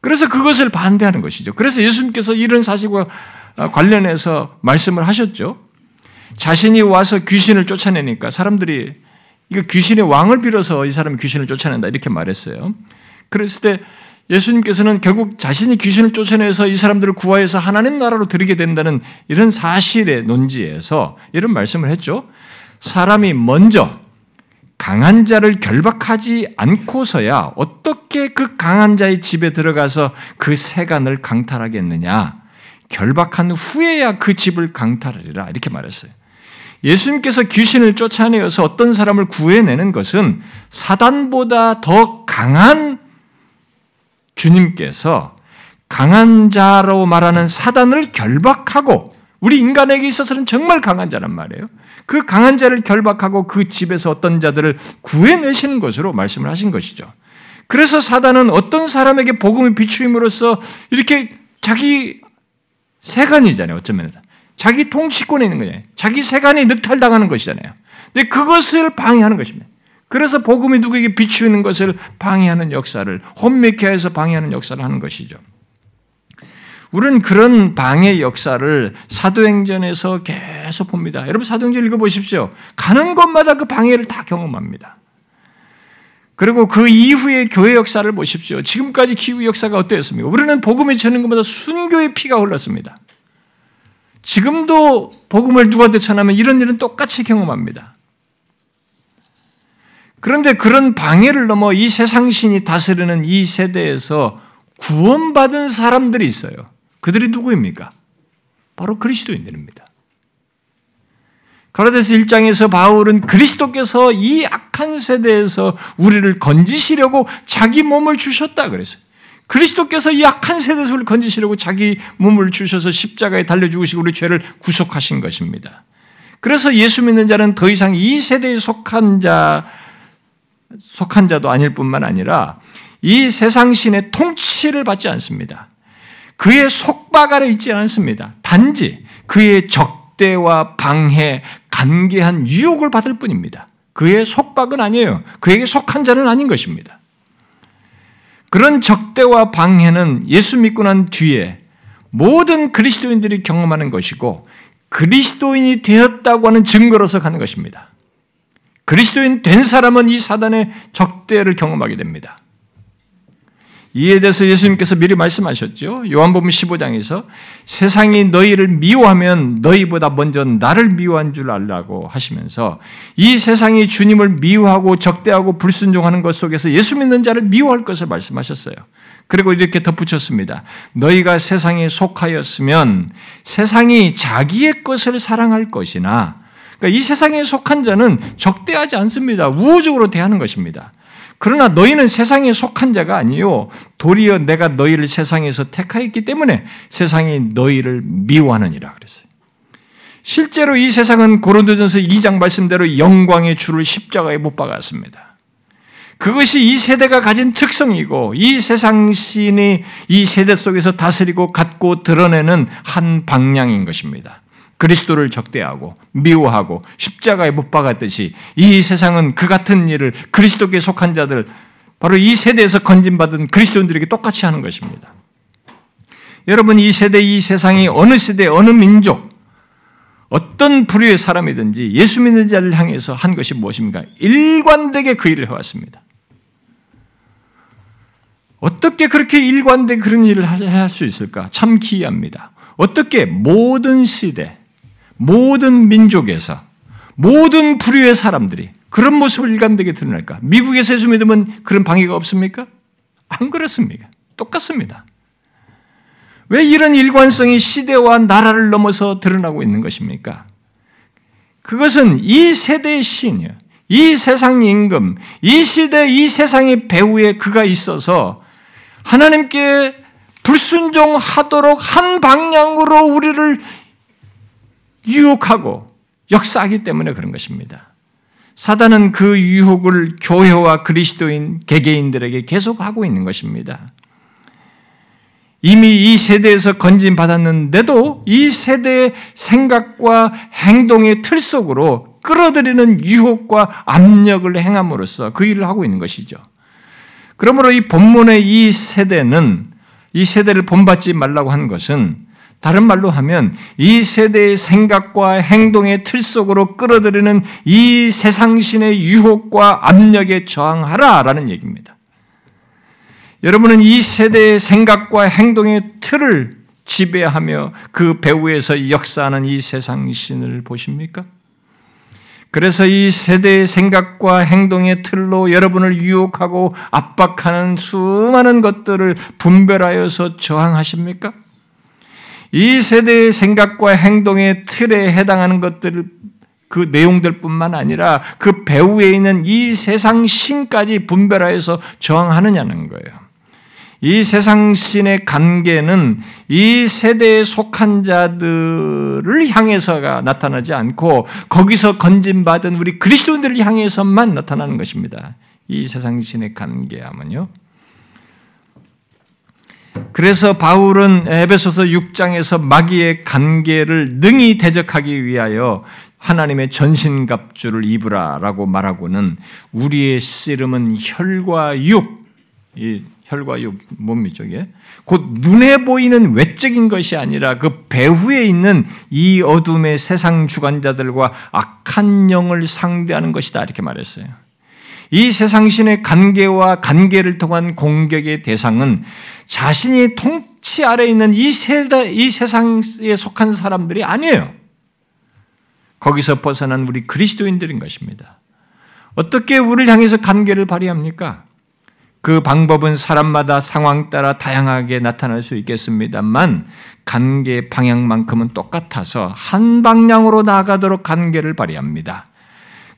그래서 그것을 반대하는 것이죠. 그래서 예수님께서 이런 사실과 관련해서 말씀을 하셨죠. 자신이 와서 귀신을 쫓아내니까 사람들이 이거 귀신의 왕을 빌어서 이 사람이 귀신을 쫓아낸다 이렇게 말했어요. 그랬을 때 예수님께서는 결국 자신이 귀신을 쫓아내서 이 사람들을 구하여서 하나님 나라로 들이게 된다는 이런 사실의 논지에서 이런 말씀을 했죠. 사람이 먼저 강한 자를 결박하지 않고서야 어떻게 그 강한 자의 집에 들어가서 그 세간을 강탈하겠느냐? 결박한 후에야 그 집을 강탈하리라. 이렇게 말했어요. 예수님께서 귀신을 쫓아내어서 어떤 사람을 구해내는 것은 사단보다 더 강한 주님께서 강한 자로 말하는 사단을 결박하고 우리 인간에게 있어서는 정말 강한 자란 말이에요. 그 강한 자를 결박하고 그 집에서 어떤 자들을 구해내시는 것으로 말씀을 하신 것이죠. 그래서 사단은 어떤 사람에게 복음을 비추임으로써 이렇게 자기 세간이잖아요. 어쩌면 자기 통치권에 있는 거잖아요. 자기 세간이 늑탈당하는 것이잖아요. 근데 그것을 방해하는 것입니다. 그래서 복음이 누구에게 비추는 것을 방해하는 역사를 혼미케 해서 방해하는 역사를 하는 것이죠. 우리는 그런 방해 역사를 사도행전에서 계속 봅니다. 여러분 사도행전 읽어보십시오. 가는 곳마다 그 방해를 다 경험합니다. 그리고 그 이후의 교회 역사를 보십시오. 지금까지 기후 역사가 어땠습니까? 우리는 복음을 전는 것마다 순교의 피가 흘렀습니다. 지금도 복음을 누구한테 전하면 이런 일은 똑같이 경험합니다. 그런데 그런 방해를 넘어 이 세상신이 다스리는 이 세대에서 구원받은 사람들이 있어요. 그들이 누구입니까? 바로 그리스도인들입니다. 가라데스 1장에서 바울은 그리스도께서 이 악한 세대에서 우리를 건지시려고 자기 몸을 주셨다 그랬어요. 그리스도께서 이 악한 세대에서 우리를 건지시려고 자기 몸을 주셔서 십자가에 달려 죽으시고 우리 죄를 구속하신 것입니다. 그래서 예수 믿는 자는 더 이상 이 세대에 속한 자 속한 자도 아닐 뿐만 아니라 이 세상 신의 통치를 받지 않습니다. 그의 속박 아래 있지 않습니다. 단지 그의 적대와 방해, 간계한 유혹을 받을 뿐입니다. 그의 속박은 아니에요. 그에게 속한 자는 아닌 것입니다. 그런 적대와 방해는 예수 믿고 난 뒤에 모든 그리스도인들이 경험하는 것이고 그리스도인이 되었다고 하는 증거로서 가는 것입니다. 그리스도인 된 사람은 이 사단의 적대를 경험하게 됩니다. 이에 대해서 예수님께서 미리 말씀하셨죠. 요한복음 15장에서 세상이 너희를 미워하면 너희보다 먼저 나를 미워한 줄 알라고 하시면서 이 세상이 주님을 미워하고 적대하고 불순종하는 것 속에서 예수 믿는 자를 미워할 것을 말씀하셨어요. 그리고 이렇게 덧붙였습니다. 너희가 세상에 속하였으면 세상이 자기의 것을 사랑할 것이나 그러니까 이 세상에 속한 자는 적대하지 않습니다. 우호적으로 대하는 것입니다. 그러나 너희는 세상에 속한 자가 아니요 도리어 내가 너희를 세상에서 택하였기 때문에 세상이 너희를 미워하느니라 그랬어요. 실제로 이 세상은 고린도전서 2장 말씀대로 영광의 주를 십자가에 못 박았습니다. 그것이 이 세대가 가진 특성이고 이 세상 신이 이 세대 속에서 다스리고 갖고 드러내는 한 방향인 것입니다. 그리스도를 적대하고 미워하고 십자가에 못 박았듯이 이 세상은 그 같은 일을 그리스도께 속한 자들 바로 이 세대에서 건진받은 그리스도인들에게 똑같이 하는 것입니다. 여러분 이 세대 이 세상이 어느 세대 어느 민족 어떤 부류의 사람이든지 예수 믿는 자를 향해서 한 것이 무엇입니까? 일관되게 그 일을 해왔습니다. 어떻게 그렇게 일관되게 그런 일을 할 수 있을까? 참 기이합니다. 어떻게 모든 시대, 모든 민족에서, 모든 부류의 사람들이 그런 모습을 일관되게 드러낼까? 미국에서 예수 믿으면 그런 방해가 없습니까? 안 그렇습니까? 똑같습니다. 왜 이런 일관성이 시대와 나라를 넘어서 드러나고 있는 것입니까? 그것은 이 세대의 신이요. 이 세상 임금, 이 시대, 이 세상의 배후에 그가 있어서 하나님께 불순종하도록 한 방향으로 우리를 유혹하고 역사하기 때문에 그런 것입니다. 사단은 그 유혹을 교회와 그리스도인 개개인들에게 계속 하고 있는 것입니다. 이미 이 세대에서 건진 받았는데도 이 세대의 생각과 행동의 틀 속으로 끌어들이는 유혹과 압력을 행함으로써 그 일을 하고 있는 것이죠. 그러므로 이 본문의 이 세대는 이 세대를 본받지 말라고 한 것은 다른 말로 하면 이 세대의 생각과 행동의 틀 속으로 끌어들이는 이 세상신의 유혹과 압력에 저항하라 라는 얘기입니다. 여러분은 이 세대의 생각과 행동의 틀을 지배하며 그 배후에서 역사하는 이 세상신을 보십니까? 그래서 이 세대의 생각과 행동의 틀로 여러분을 유혹하고 압박하는 수많은 것들을 분별하여서 저항하십니까? 이 세대의 생각과 행동의 틀에 해당하는 것들을 그 내용들뿐만 아니라 그 배후에 있는 이 세상 신까지 분별하여서 저항하느냐는 거예요. 이 세상 신의 관계는 이 세대에 속한 자들을 향해서가 나타나지 않고 거기서 건진받은 우리 그리스도인들을 향해서만 나타나는 것입니다. 이 세상 신의 관계하면요. 그래서 바울은 에베소서 6장에서 마귀의 관계를 능히 대적하기 위하여 하나님의 전신갑주를 입으라라고 말하고는 우리의 씨름은 혈과 육, 혈과 육 몸이죠, 이게. 곧 눈에 보이는 외적인 것이 아니라 그 배후에 있는 이 어둠의 세상 주관자들과 악한 영을 상대하는 것이다. 이렇게 말했어요. 이 세상신의 관계와 관계를 통한 공격의 대상은 자신이 통치 아래 있는 이 세대, 이 세상에 속한 사람들이 아니에요. 거기서 벗어난 우리 그리스도인들인 것입니다. 어떻게 우리를 향해서 관계를 발휘합니까? 그 방법은 사람마다 상황 따라 다양하게 나타날 수 있겠습니다만 관계 방향만큼은 똑같아서 한 방향으로 나아가도록 관계를 발휘합니다.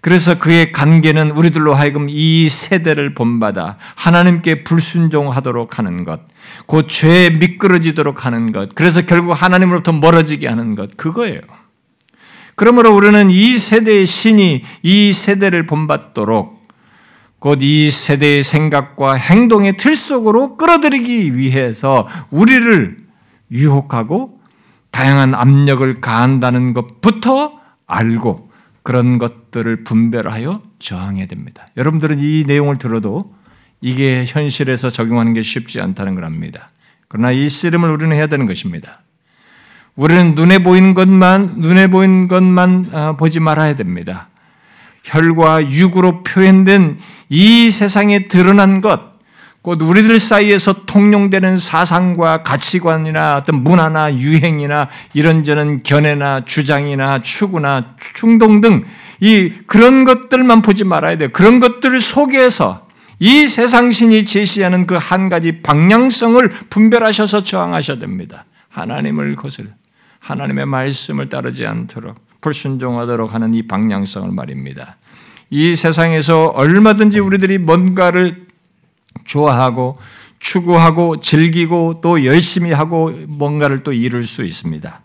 그래서 그의 관계는 우리들로 하여금 이 세대를 본받아 하나님께 불순종하도록 하는 것, 곧 죄에 미끄러지도록 하는 것, 그래서 결국 하나님으로부터 멀어지게 하는 것, 그거예요. 그러므로 우리는 이 세대의 신이 이 세대를 본받도록 곧이 세대의 생각과 행동의 틀 속으로 끌어들이기 위해서 우리를 유혹하고 다양한 압력을 가한다는 것부터 알고 그런 것 들을 분별하여 저항해야 됩니다. 여러분들은 이 내용을 들어도 이게 현실에서 적용하는 게 쉽지 않다는 걸 압니다. 그러나 이 씨름을 우리는 해야 되는 것입니다. 우리는 눈에 보이는 것만 눈에 보이는 것만 어, 보지 말아야 됩니다. 혈과 육으로 표현된 이 세상에 드러난 것, 곧 우리들 사이에서 통용되는 사상과 가치관이나 어떤 문화나 유행이나 이런저런 견해나 주장이나 추구나 충동 등 이 그런 것들만 보지 말아야 돼요. 그런 것들 속에서 이 세상신이 제시하는 그 한 가지 방향성을 분별하셔서 저항하셔야 됩니다. 하나님을 거슬 하나님의 말씀을 따르지 않도록 불순종하도록 하는 이 방향성을 말입니다. 이 세상에서 얼마든지 우리들이 뭔가를 좋아하고 추구하고 즐기고 또 열심히 하고 뭔가를 또 이룰 수 있습니다.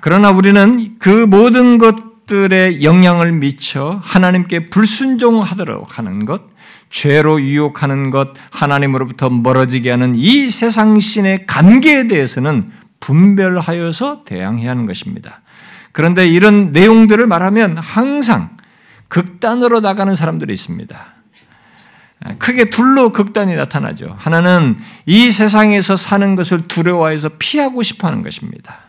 그러나 우리는 그 모든 것 들에 영향을 미쳐 하나님께 불순종하도록 하는 것, 죄로 유혹하는 것, 하나님으로부터 멀어지게 하는 이 세상신의 관계에 대해서는 분별하여서 대항해야 하는 것입니다. 그런데 이런 내용들을 말하면 항상 극단으로 나가는 사람들이 있습니다. 크게 둘로 극단이 나타나죠. 하나는 이 세상에서 사는 것을 두려워해서 피하고 싶어 하는 것입니다.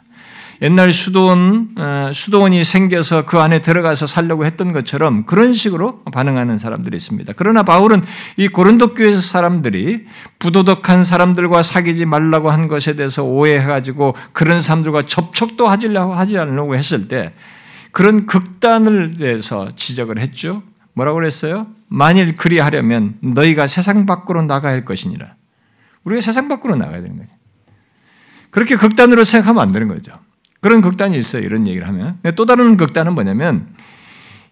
옛날 수도원 어, 수도원이 생겨서 그 안에 들어가서 살려고 했던 것처럼 그런 식으로 반응하는 사람들이 있습니다. 그러나 바울은 이 고린도 교회 사람들이 부도덕한 사람들과 사귀지 말라고 한 것에 대해서 오해해 가지고 그런 사람들과 접촉도 하지려고 하지 않으려고 했을 때 그런 극단을 대해서 지적을 했죠. 뭐라고 그랬어요? 만일 그리하려면 너희가 세상 밖으로 나가야 할 것이니라. 우리가 세상 밖으로 나가야 되는 거죠. 그렇게 극단으로 생각하면 안 되는 거죠. 그런 극단이 있어요. 이런 얘기를 하면. 또 다른 극단은 뭐냐면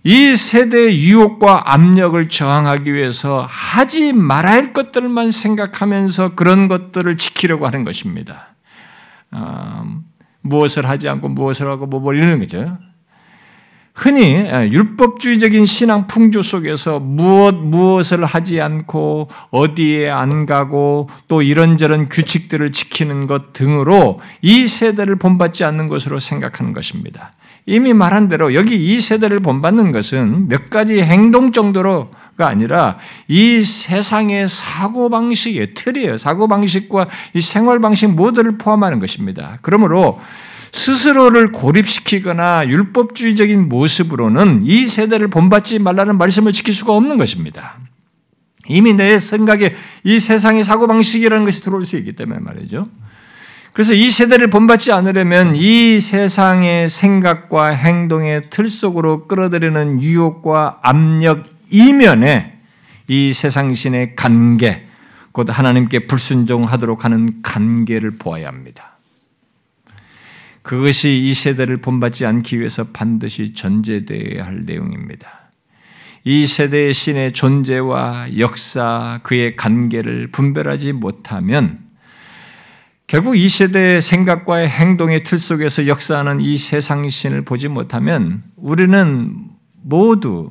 이 세대의 유혹과 압력을 저항하기 위해서 하지 말아야 할 것들만 생각하면서 그런 것들을 지키려고 하는 것입니다. 어, 무엇을 하지 않고 무엇을 하고 뭐, 뭐 이러는 거죠. 흔히 예, 율법주의적인 신앙 풍조 속에서 무엇 무엇을 하지 않고 어디에 안 가고 또 이런저런 규칙들을 지키는 것 등으로 이 세대를 본받지 않는 것으로 생각하는 것입니다. 이미 말한 대로 여기 이 세대를 본받는 것은 몇 가지 행동 정도로 가 아니라 이 세상의 사고 방식의 틀이에요. 사고 방식과 이 생활 방식 모두를 포함하는 것입니다. 그러므로 스스로를 고립시키거나 율법주의적인 모습으로는 이 세대를 본받지 말라는 말씀을 지킬 수가 없는 것입니다. 이미 내 생각에 이 세상의 사고방식이라는 것이 들어올 수 있기 때문에 말이죠. 그래서 이 세대를 본받지 않으려면 이 세상의 생각과 행동의 틀 속으로 끌어들이는 유혹과 압력 이면에 이 세상신의 관계, 곧 하나님께 불순종하도록 하는 관계를 보아야 합니다. 그것이 이 세대를 본받지 않기 위해서 반드시 전제되어야 할 내용입니다. 이 세대의 신의 존재와 역사, 그의 관계를 분별하지 못하면 결국 이 세대의 생각과의 행동의 틀 속에서 역사하는 이 세상 신을 보지 못하면 우리는 모두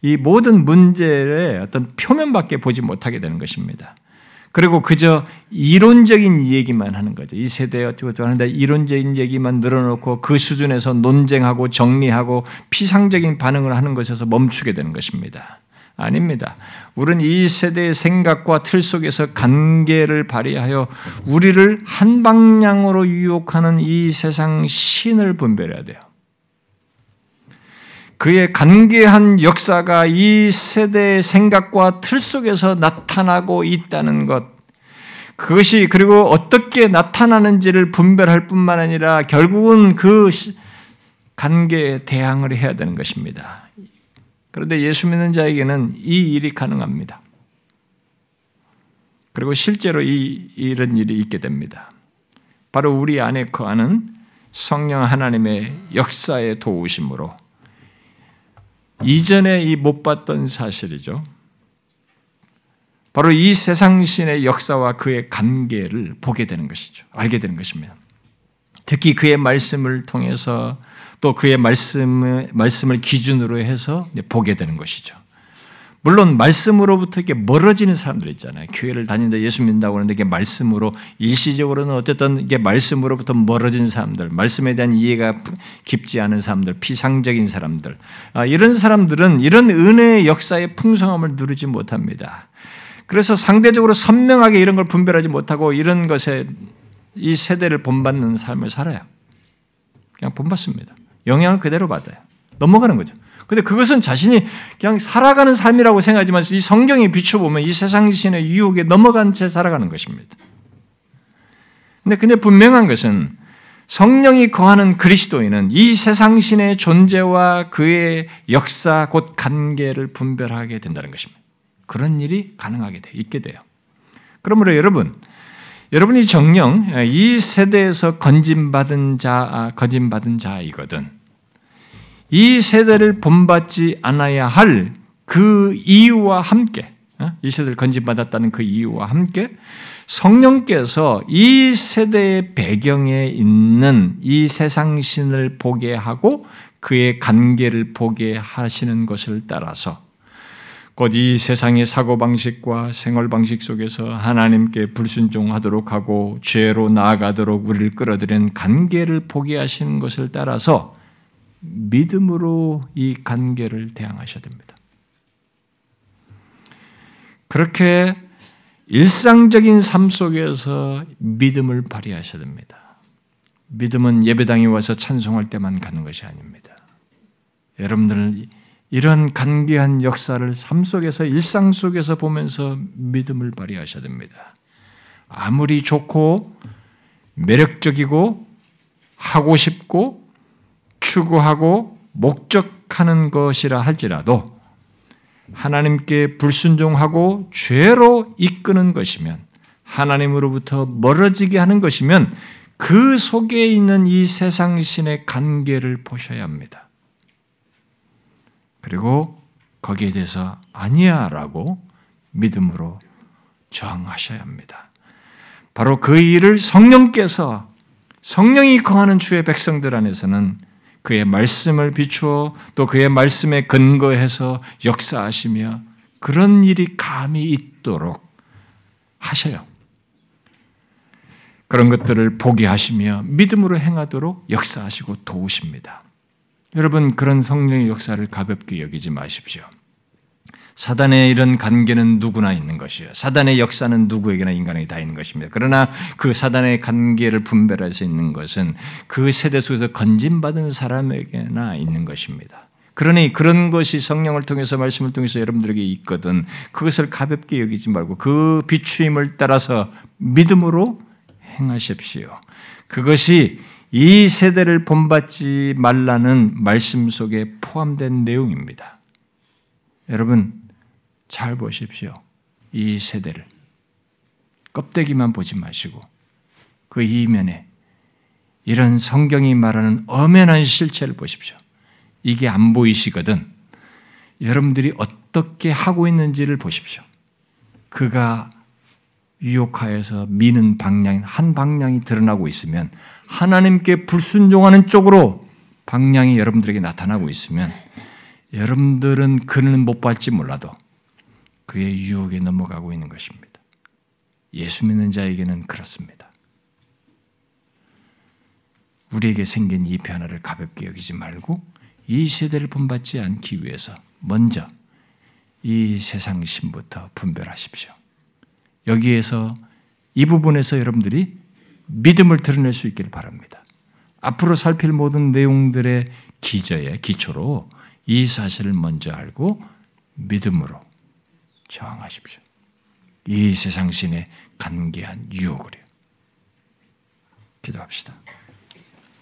이 모든 문제의 어떤 표면밖에 보지 못하게 되는 것입니다. 그리고 그저 이론적인 얘기만 하는 거죠. 이 세대에 어쩌고 하는데 이론적인 얘기만 늘어놓고 그 수준에서 논쟁하고 정리하고 피상적인 반응을 하는 것에서 멈추게 되는 것입니다. 아닙니다. 우리는 이 세대의 생각과 틀 속에서 관계를 발휘하여 우리를 한 방향으로 유혹하는 이 세상 신을 분별해야 돼요. 그의 간계한 역사가 이 세대의 생각과 틀 속에서 나타나고 있다는 것, 그것이 그리고 어떻게 나타나는지를 분별할 뿐만 아니라 결국은 그 관계에 대항을 해야 되는 것입니다. 그런데 예수 믿는 자에게는 이 일이 가능합니다. 그리고 실제로 이, 이런 일이 있게 됩니다. 바로 우리 안에 거하는 성령 하나님의 역사의 도우심으로 이전에 이 못 봤던 사실이죠. 바로 이 세상신의 역사와 그의 관계를 보게 되는 것이죠. 알게 되는 것입니다. 특히 그의 말씀을 통해서 또 그의 말씀을, 말씀을 기준으로 해서 보게 되는 것이죠. 물론 말씀으로부터 이렇게 멀어지는 사람들 있잖아요. 교회를 다니는데 예수 믿는다고 하는데 이게 말씀으로 일시적으로는 어쨌든 이게 말씀으로부터 멀어진 사람들, 말씀에 대한 이해가 깊지 않은 사람들, 피상적인 사람들, 아, 이런 사람들은 이런 은혜의 역사의 풍성함을 누리지 못합니다. 그래서 상대적으로 선명하게 이런 걸 분별하지 못하고 이런 것에 이 세대를 본받는 삶을 살아요. 그냥 본받습니다. 영향을 그대로 받아요. 넘어가는 거죠. 근데 그것은 자신이 그냥 살아가는 삶이라고 생각하지만 이 성경에 비춰보면 이 세상 신의 유혹에 넘어간 채 살아가는 것입니다. 근데 근데 분명한 것은 성령이 거하는 그리스도인은 이 세상 신의 존재와 그의 역사 곧 관계를 분별하게 된다는 것입니다. 그런 일이 가능하게 돼 있게 돼요. 그러므로 여러분 여러분이 정령 이 세대에서 건진받은 자 아, 건진받은 자이거든. 이 세대를 본받지 않아야 할 그 이유와 함께 어? 이 세대를 건진받았다는 그 이유와 함께 성령께서 이 세대의 배경에 있는 이 세상 신을 보게 하고 그의 관계를 보게 하시는 것을 따라서 곧 이 세상의 사고방식과 생활방식 속에서 하나님께 불순종하도록 하고 죄로 나아가도록 우리를 끌어들인 관계를 보게 하시는 것을 따라서 믿음으로 이 관계를 대항하셔야 됩니다. 그렇게 일상적인 삶 속에서 믿음을 발휘하셔야 됩니다. 믿음은 예배당에 와서 찬송할 때만 가는 것이 아닙니다. 여러분들은 이런 간계한 역사를 삶 속에서 일상 속에서 보면서 믿음을 발휘하셔야 됩니다. 아무리 좋고 매력적이고 하고 싶고 추구하고 목적하는 것이라 할지라도 하나님께 불순종하고 죄로 이끄는 것이면 하나님으로부터 멀어지게 하는 것이면 그 속에 있는 이 세상 신의 관계를 보셔야 합니다. 그리고 거기에 대해서 아니야라고 믿음으로 저항하셔야 합니다. 바로 그 일을 성령께서 성령이 거하는 주의 백성들 안에서는 그의 말씀을 비추어 또 그의 말씀에 근거해서 역사하시며 그런 일이 감히 있도록 하셔요. 그런 것들을 보게 하시며 믿음으로 행하도록 역사하시고 도우십니다. 여러분 그런 성령의 역사를 가볍게 여기지 마십시오. 사단의 이런 관계는 누구나 있는 것이에요. 사단의 역사는 누구에게나 인간에게 다 있는 것입니다. 그러나 그 사단의 관계를 분별할 수 있는 것은 그 세대 속에서 건진받은 사람에게나 있는 것입니다. 그러니 그런 것이 성령을 통해서 말씀을 통해서 여러분들에게 있거든 그것을 가볍게 여기지 말고 그 비추임을 따라서 믿음으로 행하십시오. 그것이 이 세대를 본받지 말라는 말씀 속에 포함된 내용입니다. 여러분, 잘 보십시오. 이 세대를. 껍데기만 보지 마시고, 그 이면에 이런 성경이 말하는 엄연한 실체를 보십시오. 이게 안 보이시거든. 여러분들이 어떻게 하고 있는지를 보십시오. 그가 유혹하여서 미는 방향, 한 방향이 드러나고 있으면 하나님께 불순종하는 쪽으로 방향이 여러분들에게 나타나고 있으면 여러분들은 그는 못 받지 몰라도 그의 유혹에 넘어가고 있는 것입니다. 예수 믿는 자에게는 그렇습니다. 우리에게 생긴 이 변화를 가볍게 여기지 말고 이 세대를 본받지 않기 위해서 먼저 이 세상 신부터 분별하십시오. 여기에서 이 부분에서 여러분들이 믿음을 드러낼 수 있기를 바랍니다. 앞으로 살필 모든 내용들의 기저에 기초로 이 사실을 먼저 알고 믿음으로 저항하십시오. 이 세상 신의 간계한 유혹을요. 기도합시다.